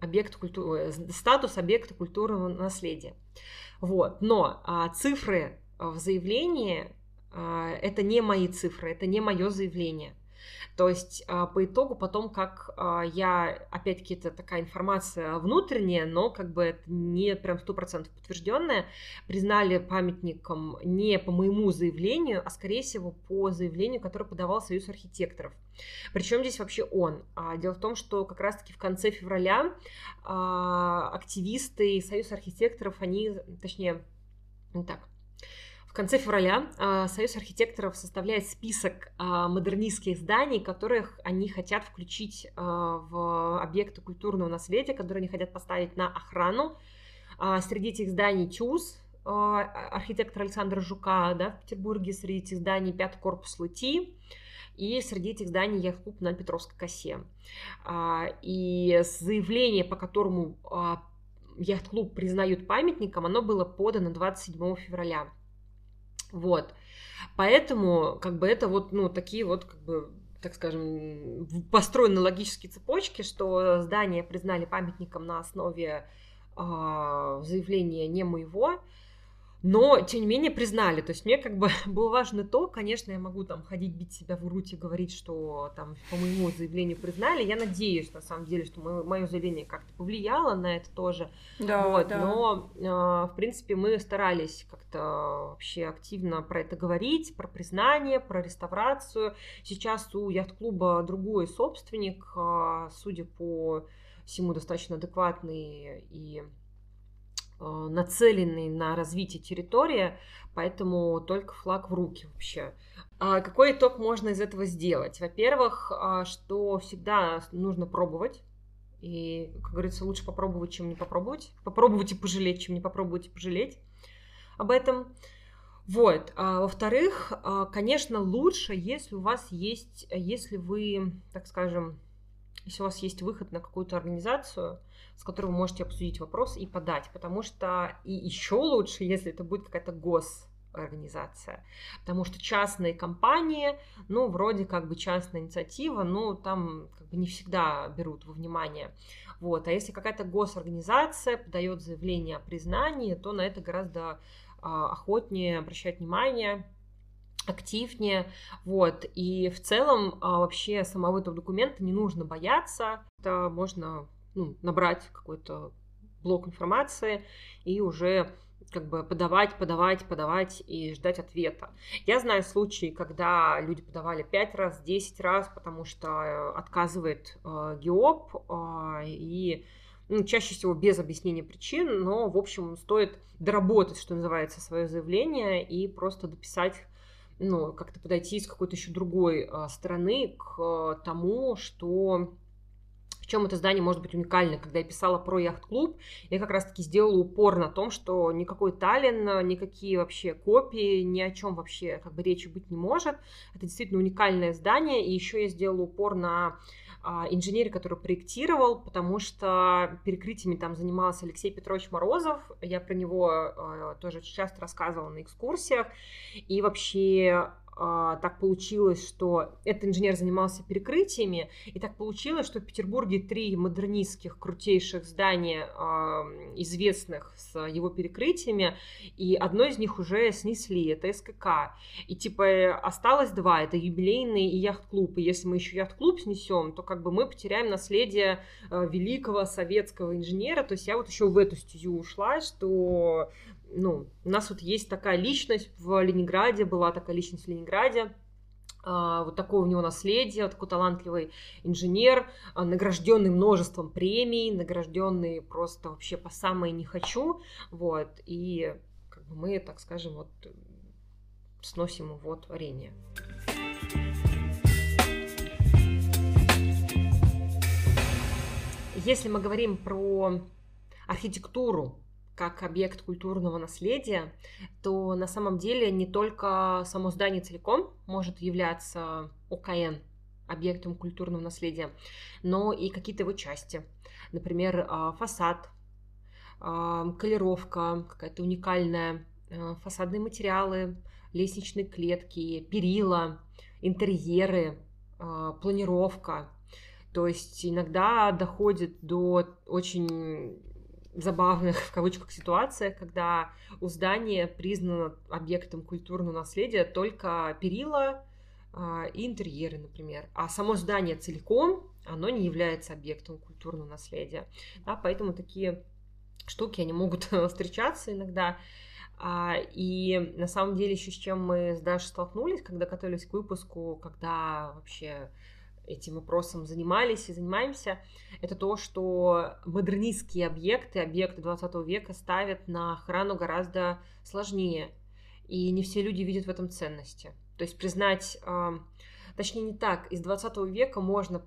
объект культуры, статус объекта культурного наследия. Вот. Но а, цифры в заявлении это не мои цифры, это не мое заявление. То есть а, по итогу потом, как а, я, опять-таки, это такая информация внутренняя, но как бы это не прям сто процентов подтвержденная, признали памятником не по моему заявлению, а скорее всего по заявлению, которое подавал Союз архитекторов. Причем здесь вообще он. А, дело в том, что как раз-таки в конце февраля активисты и Союз архитекторов, они, точнее, не так, в конце февраля а, Союз архитекторов составляет список а, модернистских зданий, которых они хотят включить а, в объекты культурного наследия, которые они хотят поставить на охрану. Среди этих зданий ТЮЗ, архитектор Александра Жука да, в Петербурге, среди этих зданий пятый корпус ЛТИ, и среди этих зданий яхт-клуб на Петровской косе. И заявление, по которому яхт-клуб признают памятником, оно было подано 27 февраля. Вот. Поэтому, как бы, это вот, ну, такие вот, как бы, так скажем, построены логические цепочки, что здание признали памятником на основе э, заявления не моего, но, тем не менее, признали. То есть мне как бы было важно то, конечно, я могу там ходить, бить себя в грудь и говорить, что там по моему заявлению признали. Я надеюсь, на самом деле, что мое, мое заявление как-то повлияло на это тоже. Да, вот, да. Но, э, в принципе, мы старались как-то вообще активно про это говорить, про признание, про реставрацию. Сейчас у яхт-клуба другой собственник, э, судя по всему, достаточно адекватный и нацеленный на развитие территории, поэтому только флаг в руки вообще. А какой итог можно из этого сделать? Во-первых, а, что всегда нужно пробовать. И, как говорится, лучше попробовать, чем не попробовать. Попробовать и пожалеть, чем не попробовать и пожалеть. об этом. Вот. А, во-вторых, а, конечно, лучше, если у вас есть, если вы, так скажем, если у вас есть выход на какую-то организацию, с которой вы можете обсудить вопрос и подать, потому что и еще лучше, если это будет какая-то гос организация. Потому что частные компании, ну, вроде как бы частная инициатива, но там как бы не всегда берут во внимание. Вот. А если какая-то госорганизация подает заявление о признании, то на это гораздо а, охотнее обращать внимание, активнее, вот, и в целом а, вообще самого этого документа не нужно бояться, это можно ну, набрать какой-то блок информации и уже как бы подавать, подавать, подавать и ждать ответа. Я знаю случаи, когда люди подавали 5 раз, 10 раз, потому что отказывает э, ГИОП, э, и ну, чаще всего без объяснения причин, но, в общем, стоит доработать, что называется, свое заявление и просто дописать ну, как-то подойти с какой-то еще другой э, стороны к э, тому, что в чем это здание может быть уникально. Когда я писала про яхт-клуб, я как раз-таки сделала упор на том, что никакой Таллин, никакие вообще копии, ни о чем вообще как бы речи быть не может. Это действительно уникальное здание. И еще я сделала упор на а, инженере, который проектировал, потому что перекрытиями там занимался Алексей Петрович Морозов. Я про него а, тоже часто рассказывала на экскурсиях. И вообще так получилось, что этот инженер занимался перекрытиями, и так получилось, что в Петербурге три модернистских крутейших здания, а, известных с его перекрытиями, и одно из них уже снесли, это СКК. И типа осталось два, это юбилейный и яхт-клуб. И если мы еще яхт-клуб снесем, то как бы мы потеряем наследие а, великого советского инженера. То есть я вот еще в эту стезю ушла, что ну, у нас вот есть такая личность в Ленинграде, была такая личность в Ленинграде, а, вот такое у него наследие, такой талантливый инженер, а, награжденный множеством премий, награжденный просто вообще по самое не хочу, вот, и как бы мы, так скажем, вот сносим его творение. Если мы говорим про архитектуру как объект культурного наследия, то на самом деле не только само здание целиком может являться ОКН, объектом культурного наследия, но и какие-то его части. Например, а, фасад, а, колеровка какая-то уникальная, а, фасадные материалы, лестничные клетки, перила, интерьеры, планировка. То есть иногда доходит до очень забавных, в кавычках, ситуациях, когда у здания признано объектом культурного наследия только перила э, и интерьеры, например. А само здание целиком, оно не является объектом культурного наследия. Да, поэтому такие штуки, они могут встречаться иногда. А, и на самом деле еще с чем мы с Дашей столкнулись, когда готовились к выпуску, когда вообще этим вопросом занимались и занимаемся, это то, что модернистские объекты, объекты 20 века ставят на охрану гораздо сложнее. И не все люди видят в этом ценности. То есть признать, точнее не так, из 20 века можно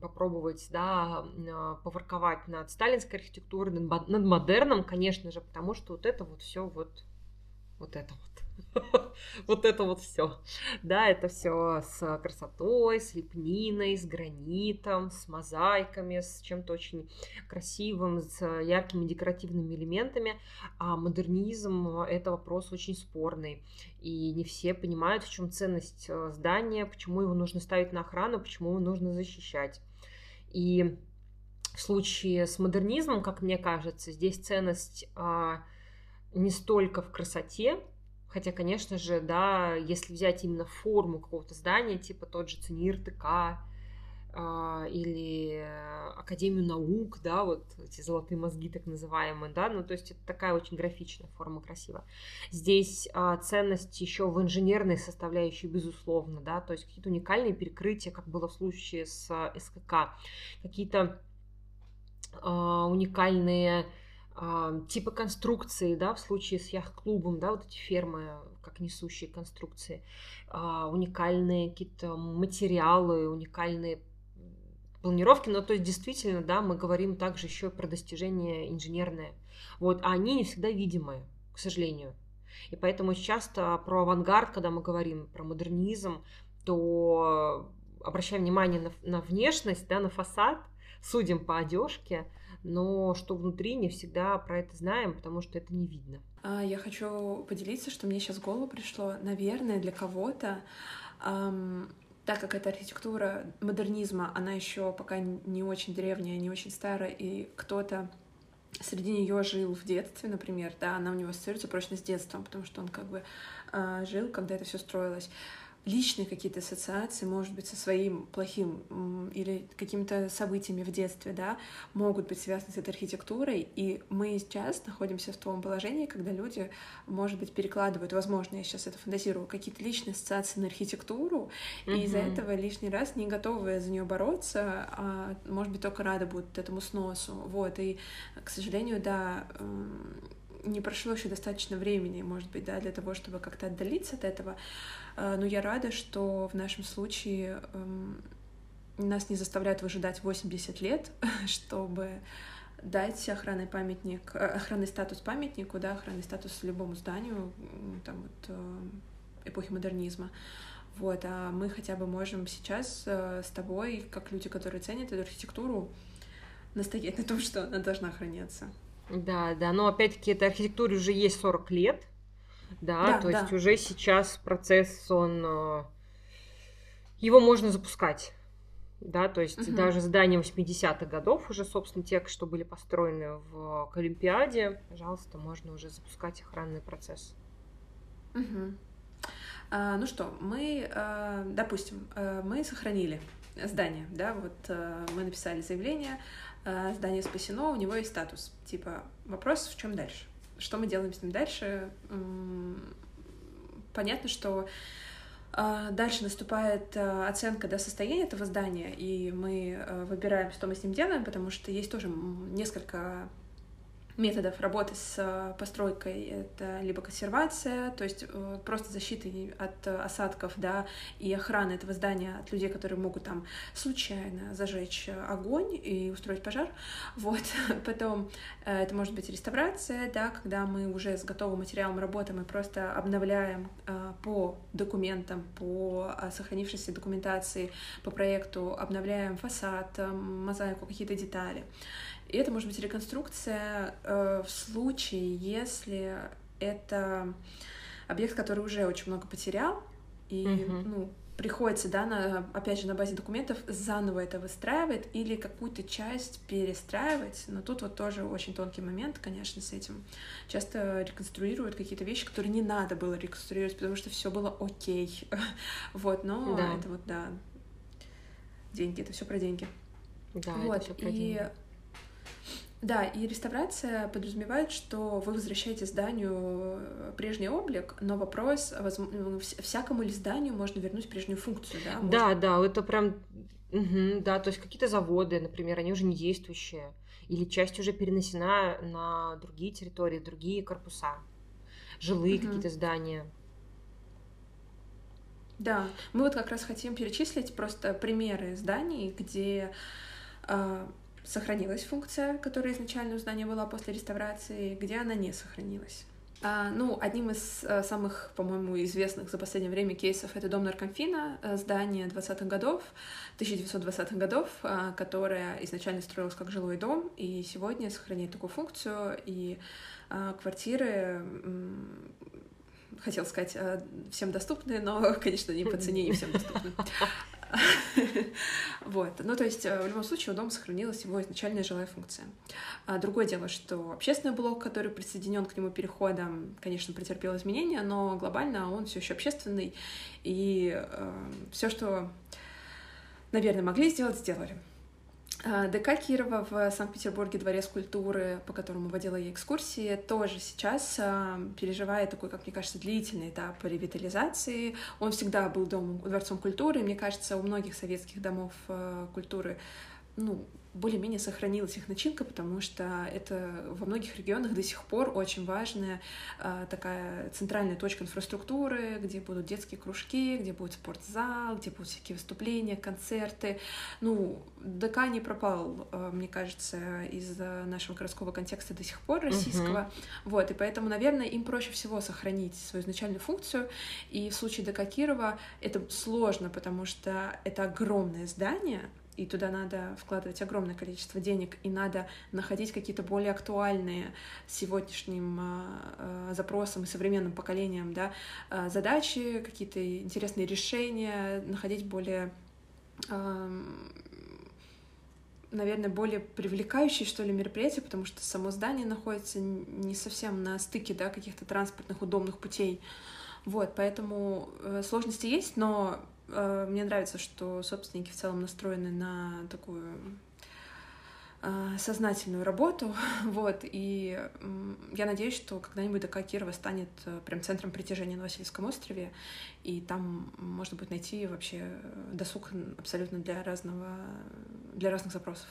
попробовать да, а, поворковать над сталинской архитектурой, над модерном, конечно же, потому что вот это вот все вот, вот это вот вот это вот все. Да, это все с красотой, с лепниной, с гранитом, с мозаиками, с чем-то очень красивым, с яркими декоративными элементами. А модернизм — это вопрос очень спорный. И не все понимают, в чем ценность э, здания, почему его нужно ставить на охрану, почему его нужно защищать. И в случае с модернизмом, как мне кажется, здесь ценность а, не столько в красоте, Хотя, конечно же, да, если взять именно форму какого-то здания, типа тот же ЦНИР ТК, а, или Академию наук, да, вот эти золотые мозги так называемые, да, ну то есть это такая очень графичная форма, красивая. Здесь а, ценность еще в инженерной составляющей, безусловно, да, то есть какие-то уникальные перекрытия, как было в случае с СКК, какие-то а, уникальные типа конструкции, да, в случае с яхт-клубом, да, вот эти фермы, как несущие конструкции, а, уникальные какие-то материалы, уникальные планировки, но то есть действительно, да, мы говорим также еще про достижения инженерные, вот, а они не всегда видимые, к сожалению. И поэтому часто про авангард, когда мы говорим про модернизм, то обращаем внимание на, на внешность, да, на фасад, судим по одежке, но что внутри не всегда про это знаем, потому что это не видно. А, я хочу поделиться, что мне сейчас в голову пришло, наверное, для кого-то, эм, так как эта архитектура модернизма, она еще пока не очень древняя, не очень старая, и кто-то среди нее жил в детстве, например, да, она у него ассоциируется прочно с детством, потому что он как бы э, жил, когда это все строилось личные какие-то ассоциации, может быть, со своим плохим или какими-то событиями в детстве, да, могут быть связаны с этой архитектурой, и мы сейчас находимся в том положении, когда люди, может быть, перекладывают, возможно, я сейчас это фантазирую, какие-то личные ассоциации на архитектуру, mm-hmm. и из-за этого лишний раз не готовы за нее бороться, а, может быть, только рады будут этому сносу, вот, и, к сожалению, да, не прошло еще достаточно времени, может быть, да, для того, чтобы как-то отдалиться от этого. А, но я рада, что в нашем случае эм, нас не заставляют выжидать 80 лет, чтобы дать охранный памятник, э, охранный статус памятнику, да, охранный статус любому зданию, там вот э, эпохи модернизма. Вот, а мы хотя бы можем сейчас э, с тобой, как люди, которые ценят эту архитектуру, настоять на том, что она должна охраняться. Да, да, но опять-таки этой архитектуре уже есть 40 лет, да, да то да. есть уже сейчас процесс, он... Э, его можно запускать. Да, то есть угу. даже здания 80-х годов уже, собственно, те, что были построены в Олимпиаде, пожалуйста, можно уже запускать охранный процесс. Угу. А, ну что, мы, а, допустим, а, мы сохранили здание, да, вот мы написали заявление, здание спасено, у него есть статус. Типа, вопрос в чем дальше? Что мы делаем с ним дальше? Понятно, что а, Дальше наступает а, оценка да, состояния этого здания, и мы а, выбираем, что мы с ним делаем, потому что есть тоже несколько методов работы с э, постройкой это либо консервация, то есть э, просто защита от осадков, да, и охрана этого здания от людей, которые могут там случайно зажечь огонь и устроить пожар. Вот. Потом э, это может быть реставрация, да, когда мы уже с готовым материалом работаем и просто обновляем по документам, по сохранившейся документации, по проекту, обновляем фасад, мозаику, какие-то детали. И это может быть реконструкция э, в случае, если это объект, который уже очень много потерял, и uh-huh. ну, приходится, да, на, опять же, на базе документов заново это выстраивать или какую-то часть перестраивать. Но тут вот тоже очень тонкий момент, конечно, с этим. Часто реконструируют какие-то вещи, которые не надо было реконструировать, потому что все было окей. вот, но да. это вот, да, деньги, это все про деньги. Да, вот, это все про и... деньги да, и реставрация подразумевает, что вы возвращаете зданию э, прежний облик, но вопрос, ну, всякому ли зданию можно вернуть прежнюю функцию, да? Можно... Да, да, это прям, угу, да, то есть какие-то заводы, например, они уже не действующие, или часть уже перенесена на другие территории, другие корпуса, жилые угу. какие-то здания. Да, мы вот как раз хотим перечислить просто примеры зданий, где э, сохранилась функция, которая изначально у здания была после реставрации, где она не сохранилась. А, ну, одним из а, самых, по-моему, известных за последнее время кейсов это дом Наркомфина, а, здание 20-х годов, 1920-х годов, а, которое изначально строилось как жилой дом, и сегодня сохраняет такую функцию, и квартиры хотел сказать, всем доступны, но, конечно, не по цене не всем доступны. Вот. Ну, то есть, э, в любом случае, у дома сохранилась его изначальная жилая функция. А другое дело, что общественный блок, который присоединен к нему переходом, конечно, претерпел изменения, но глобально он все еще общественный, и э, все, что, наверное, могли сделать, сделали. А, ДК Кирова в Санкт-Петербурге, Дворец культуры, по которому водила я экскурсии, тоже сейчас а, переживает такой, как мне кажется, длительный этап ревитализации. Он всегда был домом, дворцом культуры. Мне кажется, у многих советских домов а, культуры ну, более-менее сохранилась их начинка, потому что это во многих регионах до сих пор очень важная а, такая центральная точка инфраструктуры, где будут детские кружки, где будет спортзал, где будут всякие выступления, концерты. Ну, ДК не пропал, а, мне кажется, из нашего городского контекста до сих пор российского. Uh-huh. Вот, и поэтому, наверное, им проще всего сохранить свою изначальную функцию. И в случае ДК Кирова это сложно, потому что это огромное здание, и туда надо вкладывать огромное количество денег, и надо находить какие-то более актуальные сегодняшним э, запросам и современным поколениям да, э, задачи, какие-то интересные решения, находить более наверное, более привлекающие, что ли, мероприятия, потому что само здание находится не совсем на стыке, да, каких-то транспортных удобных путей. Вот, поэтому э, сложности есть, но мне нравится, что собственники в целом настроены на такую э, сознательную работу, вот, и я надеюсь, что когда-нибудь ДК Кирова станет э, прям центром притяжения на Васильевском острове, и там можно будет найти вообще досуг абсолютно для разного, для разных запросов.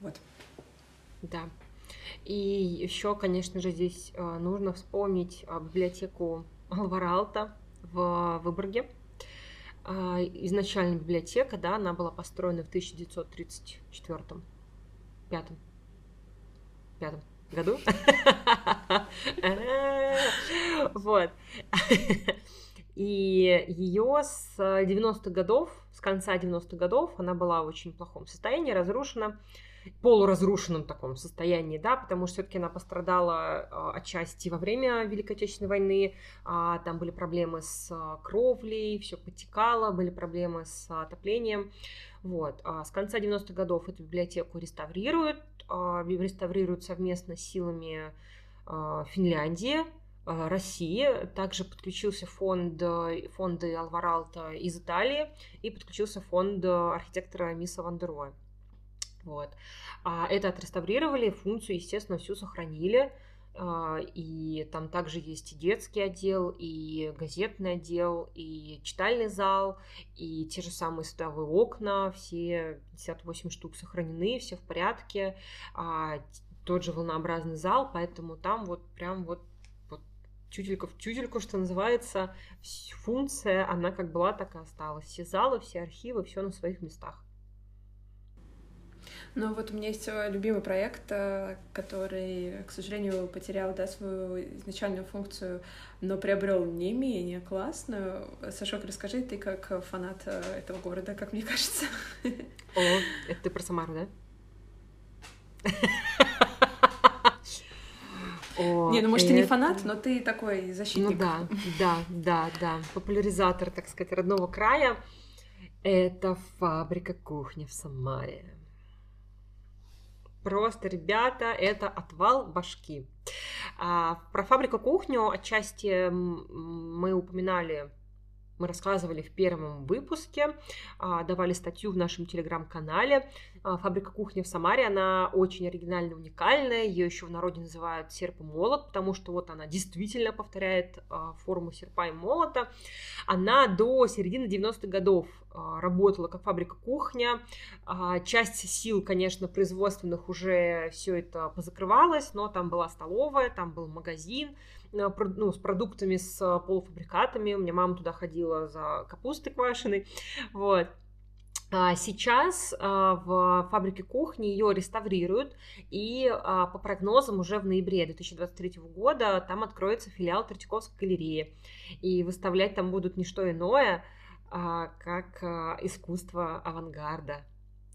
Вот. Да. И еще, конечно же, здесь нужно вспомнить библиотеку Алвара в Выборге, изначально библиотека, да, она была построена в 1934 пятом, пятом году. Вот. И ее с 90-х годов, с конца 90-х годов, она была в очень плохом состоянии, разрушена полуразрушенном таком состоянии, да, потому что все-таки она пострадала э, отчасти во время Великой Отечественной войны, а, там были проблемы с а, кровлей, все потекало, были проблемы с отоплением. Вот. А с конца 90-х годов эту библиотеку реставрируют, а, реставрируют совместно с силами а, Финляндии, России. Также подключился фонд, фонды Алваралта из Италии и подключился фонд архитектора Миса Вандероя. Вот. А это отреставрировали, функцию, естественно, всю сохранили. А, и там также есть и детский отдел, и газетный отдел, и читальный зал, и те же самые световые окна, все 58 штук сохранены, все в порядке. А, тот же волнообразный зал, поэтому там вот прям вот тютелька в тютельку, что называется, функция, она как была, так и осталась. Все залы, все архивы, все на своих местах. Ну вот у меня есть любимый проект, э, который, к сожалению, потерял да, свою изначальную функцию, но приобрел не менее классную. Сашок, расскажи, ты как фанат э, этого города, как мне кажется. О, это ты про Самару, да? О, не, ну может, это... ты не фанат, но ты такой защитник. Ну да, да, да, да. Популяризатор, так сказать, родного края. Это фабрика кухни в Самаре. Просто, ребята, это отвал башки. А, про фабрику кухню отчасти мы упоминали мы рассказывали в первом выпуске, а, давали статью в нашем телеграм-канале. А, фабрика кухни в Самаре, она очень оригинальная, уникальная. Ее еще в народе называют серп и молот, потому что вот она действительно повторяет а, форму серпа и молота. Она до середины 90-х годов работала как фабрика кухня. Часть сил, конечно, производственных уже все это позакрывалось, но там была столовая, там был магазин, Э, ну, с продуктами, с полуфабрикатами. У меня мама туда ходила за капустой квашеной. Вот. А сейчас а, в фабрике кухни ее реставрируют, и а, по прогнозам уже в ноябре 2023 года там откроется филиал Третьяковской галереи. И выставлять там будут не что иное, как искусство авангарда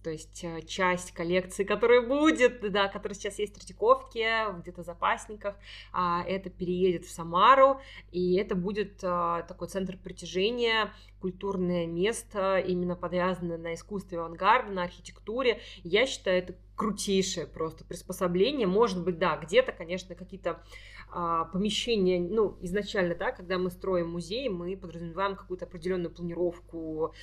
то есть э, часть коллекции, которая будет, да, которая сейчас есть в Третьяковке, где-то в запасниках, а это переедет в Самару, и это будет а, такой центр притяжения, культурное место, именно подвязанное на искусстве авангарда, на архитектуре. Я считаю, это крутейшее просто приспособление. Может быть, да, где-то, конечно, какие-то а, помещения, ну, изначально, да, когда мы строим музей, мы подразумеваем какую-то определенную планировку,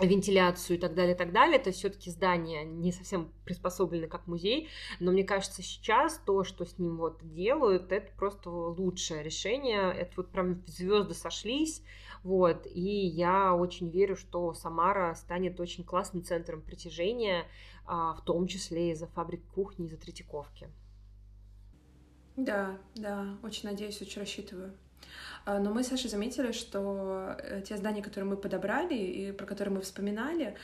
вентиляцию и так далее, и так далее. То есть все-таки здание не совсем приспособлено как музей, но мне кажется, сейчас то, что с ним вот делают, это просто лучшее решение. Это вот прям звезды сошлись, вот, и я очень верю, что Самара станет очень классным центром притяжения, а, в том числе и за фабрик кухни, и за Третьяковки. Да, да, очень надеюсь, очень рассчитываю. А, но мы с Сашей заметили, что э, те здания, которые мы подобрали и про которые мы вспоминали,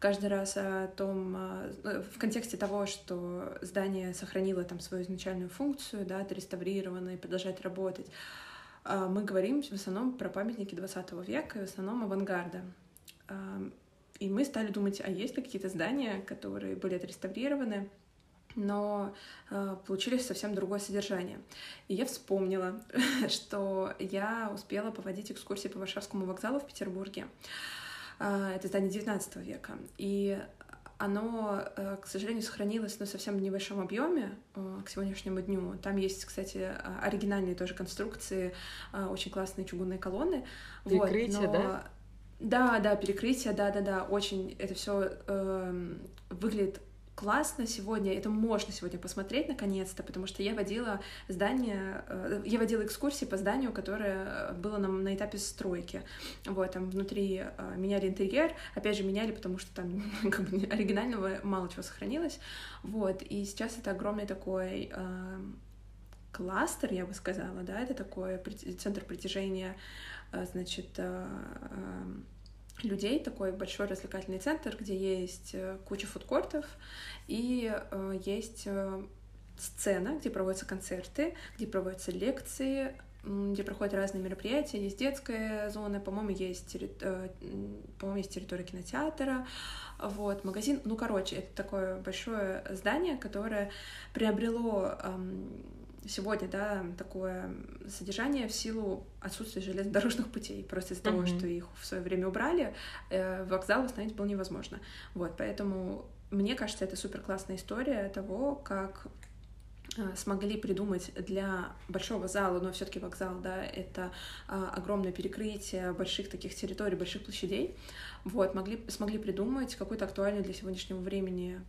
каждый раз о том, а, э, в контексте того, что здание сохранило там свою изначальную функцию, да, отреставрировано и продолжает работать, а, мы говорим в основном про памятники 20 века и в основном авангарда. И мы стали думать, а есть ли какие-то здания, которые были отреставрированы, но э, получились совсем другое содержание. И я вспомнила, что я успела поводить экскурсии по Варшавскому вокзалу в Петербурге. Э, это здание 19 века. И оно, э, к сожалению, сохранилось на совсем небольшом объеме э, к сегодняшнему дню. Там есть, кстати, оригинальные тоже конструкции, э, очень классные чугунные колонны. Перекрытие, вот, но... да? Да, да, перекрытие, да, да, да, очень это все э, выглядит классно сегодня, это можно сегодня посмотреть наконец-то, потому что я водила здание, э, я водила экскурсии по зданию, которое было на, на этапе стройки. Вот, там внутри э, меняли интерьер, опять же, меняли, потому что там как бы оригинального мало чего сохранилось. Вот, и сейчас это огромный такой э, кластер, я бы сказала, да, это такой центр притяжения, значит, людей, такой большой развлекательный центр, где есть э, куча фудкортов и э, есть э, сцена, где проводятся концерты, где проводятся лекции, где проходят разные мероприятия. Есть детская зона, по-моему, есть, по-моему, есть территория кинотеатра, вот, магазин. Ну, короче, это такое большое здание, которое приобрело сегодня, да, такое содержание в силу отсутствия железнодорожных путей. Просто из-за mm-hmm. того, что их в свое время убрали, э, вокзал восстановить было невозможно. Вот, поэтому мне кажется, это супер классная история того, как э, смогли придумать для большого зала, но все-таки вокзал, да, это а, огромное перекрытие больших таких территорий, больших площадей, вот, могли, смогли придумать какую-то актуальную для сегодняшнего времени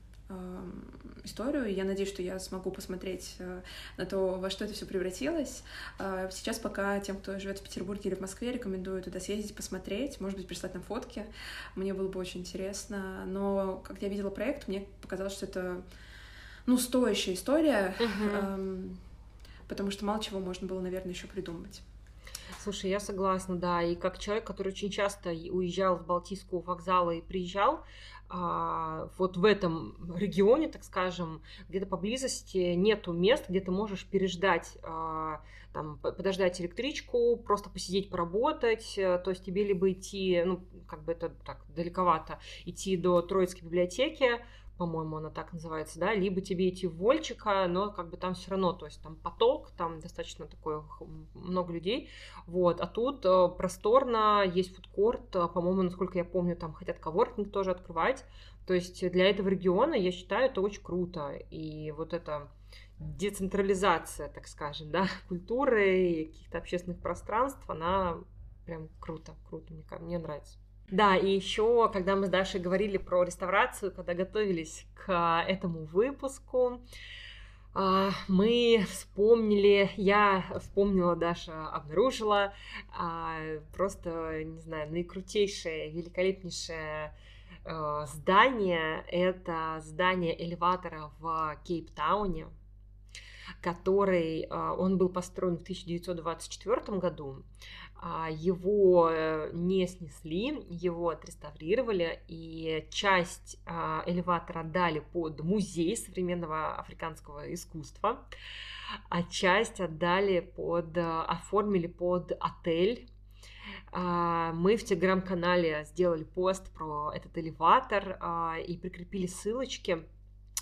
историю. Я надеюсь, что я смогу посмотреть э, на то, во что это все превратилось. А, сейчас пока тем, кто живет в Петербурге или в Москве, рекомендую туда съездить, посмотреть, может быть, прислать нам фотки. Мне было бы очень интересно. Но, как я видела проект, мне показалось, что это, ну, стоящая история, uh-huh. потому что мало чего можно было, наверное, еще придумать. Слушай, я согласна, да. И как человек, который очень часто уезжал с Балтийского вокзала и приезжал, а, вот в этом регионе, так скажем, где-то поблизости нету мест, где ты можешь переждать, а, там, подождать электричку, просто посидеть, поработать, э, то есть тебе либо идти, ну, как бы это так далековато, идти до Троицкой библиотеки, по-моему, она так называется, да, либо тебе идти в Вольчика, но как бы там все равно, то есть там поток, там достаточно такое много людей, вот, а тут э, просторно, есть фудкорт, э, по-моему, насколько я помню, там хотят коворкинг тоже открывать, то есть для этого региона, я считаю, это очень круто, и вот это децентрализация, так скажем, да, культуры и каких-то общественных пространств, она прям круто, круто, мне, мне нравится. Да, и еще, когда мы с Дашей говорили про реставрацию, когда готовились к этому выпуску, а, мы вспомнили, я вспомнила, Даша обнаружила а, просто, не знаю, наикрутейшее, великолепнейшее э, здание. Это здание элеватора в Кейптауне, который, а, он был построен в 1924 году. А, его э, не снесли, его отреставрировали, и часть а, элеватора отдали под музей современного африканского искусства, а часть отдали под, э, оформили под отель. А, мы в телеграм-канале сделали пост про этот элеватор и прикрепили ссылочки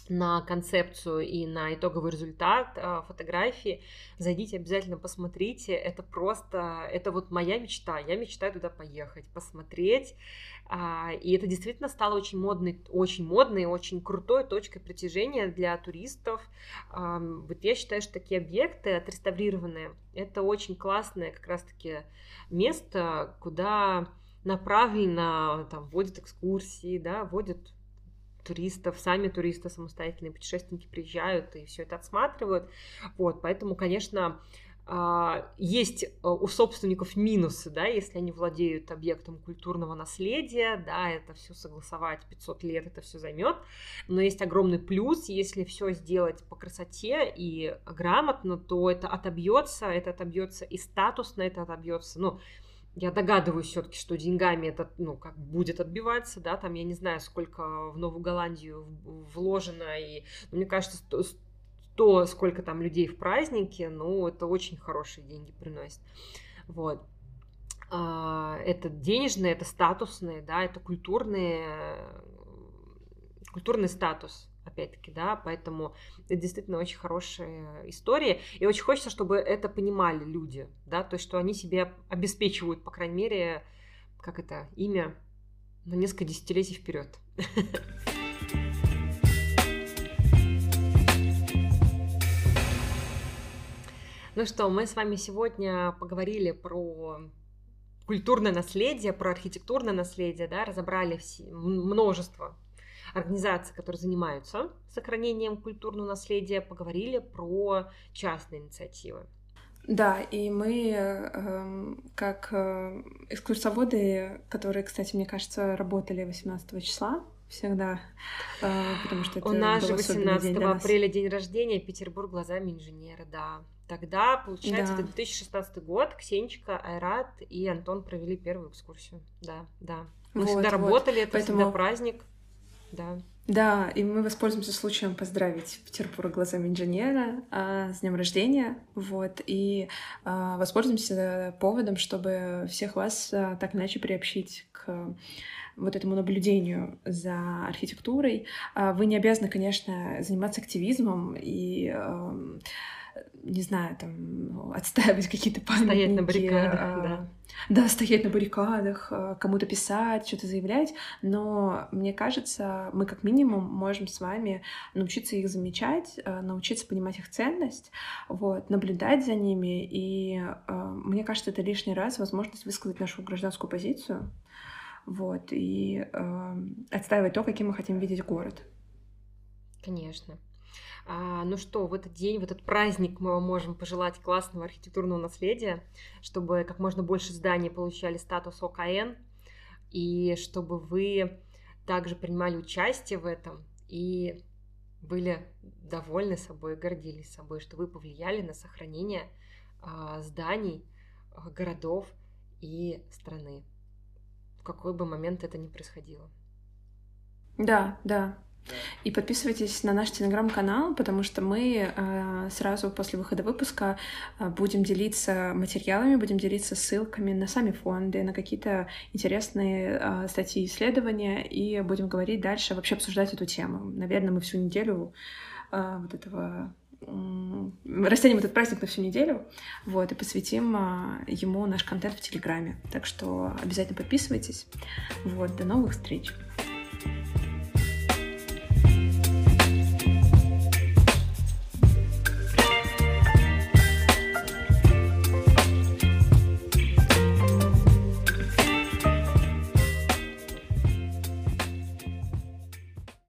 на концепцию и на итоговый результат э, фотографии, зайдите обязательно посмотрите. Это просто, это вот моя мечта. Я мечтаю туда поехать, посмотреть. А, и это действительно стало очень модной, очень модной, очень крутой точкой притяжения для туристов. Вот я считаю, что такие объекты отреставрированные, это очень классное как раз-таки место, куда направленно там вводят экскурсии, да, вводят туристов, сами туристы, самостоятельные путешественники приезжают и все это отсматривают. Вот, поэтому, конечно, а, есть э, у собственников минусы, да, если они владеют объектом культурного наследия, да, это все согласовать 500 лет, это все займет, но есть огромный плюс, если все сделать по красоте и грамотно, то это отобьется, это отобьется и статусно, это отобьется, ну, я догадываюсь все-таки, что деньгами это, ну, как будет отбиваться, да, там, я не знаю, сколько в Новую Голландию вложено, и ну, мне кажется, то, сколько там людей в празднике, ну, это очень хорошие деньги приносит. Вот. А, это денежные, это статусные, да, это культурные, культурный статус, опять-таки, да, поэтому это действительно очень хорошая история, и очень хочется, чтобы это понимали люди, да, то есть, что они себе обеспечивают, по крайней мере, как это, имя на несколько десятилетий вперед. Ну что, мы с вами сегодня поговорили про культурное наследие, про архитектурное наследие, да, разобрали все, множество организаций, которые занимаются сохранением культурного наследия, поговорили про частные инициативы. Да, и мы, э, как э, экскурсоводы, которые, кстати, мне кажется, работали 18 числа, всегда, э, потому что это У нас же 18 апреля день рождения, Петербург глазами инженера, да. Тогда, получается, да. это 2016 год, Ксенечка, Айрат и Антон провели первую экскурсию. Да, да. Мы вот, всегда вот. работали, это Поэтому... всегда праздник. Да. Да, и мы воспользуемся случаем поздравить Петербург глазами инженера а, с днем рождения, вот, и а, воспользуемся поводом, чтобы всех вас а, так иначе приобщить к вот этому наблюдению за архитектурой. А, вы не обязаны, конечно, заниматься активизмом и а, не знаю, там, отстаивать какие-то памятники. Стоять на баррикадах, а, да. Да, стоять на баррикадах, а, кому-то писать, что-то заявлять, но мне кажется, мы как минимум можем с вами научиться их замечать, а, научиться понимать их ценность, вот, наблюдать за ними, и а, мне кажется, это лишний раз возможность высказать нашу гражданскую позицию, вот, и отстаивать то, каким мы хотим видеть город. Конечно. А, ну что, в этот день, в этот праздник мы вам можем пожелать классного архитектурного наследия, чтобы как можно больше зданий получали статус ОКН, и чтобы вы также принимали участие в этом и были довольны собой, гордились собой, что вы повлияли на сохранение а, зданий, а, городов и страны, в какой бы момент это ни происходило. Да, да, и подписывайтесь на наш телеграм-канал, потому что мы э, сразу после выхода выпуска э, будем делиться материалами, будем делиться ссылками на сами фонды, на какие-то интересные э, статьи исследования, и будем говорить дальше, вообще обсуждать эту тему. Наверное, мы всю неделю вот этого растянем этот праздник на всю неделю, вот, и посвятим ему наш контент в Телеграме. Так что обязательно подписывайтесь. Вот, до новых встреч! thank you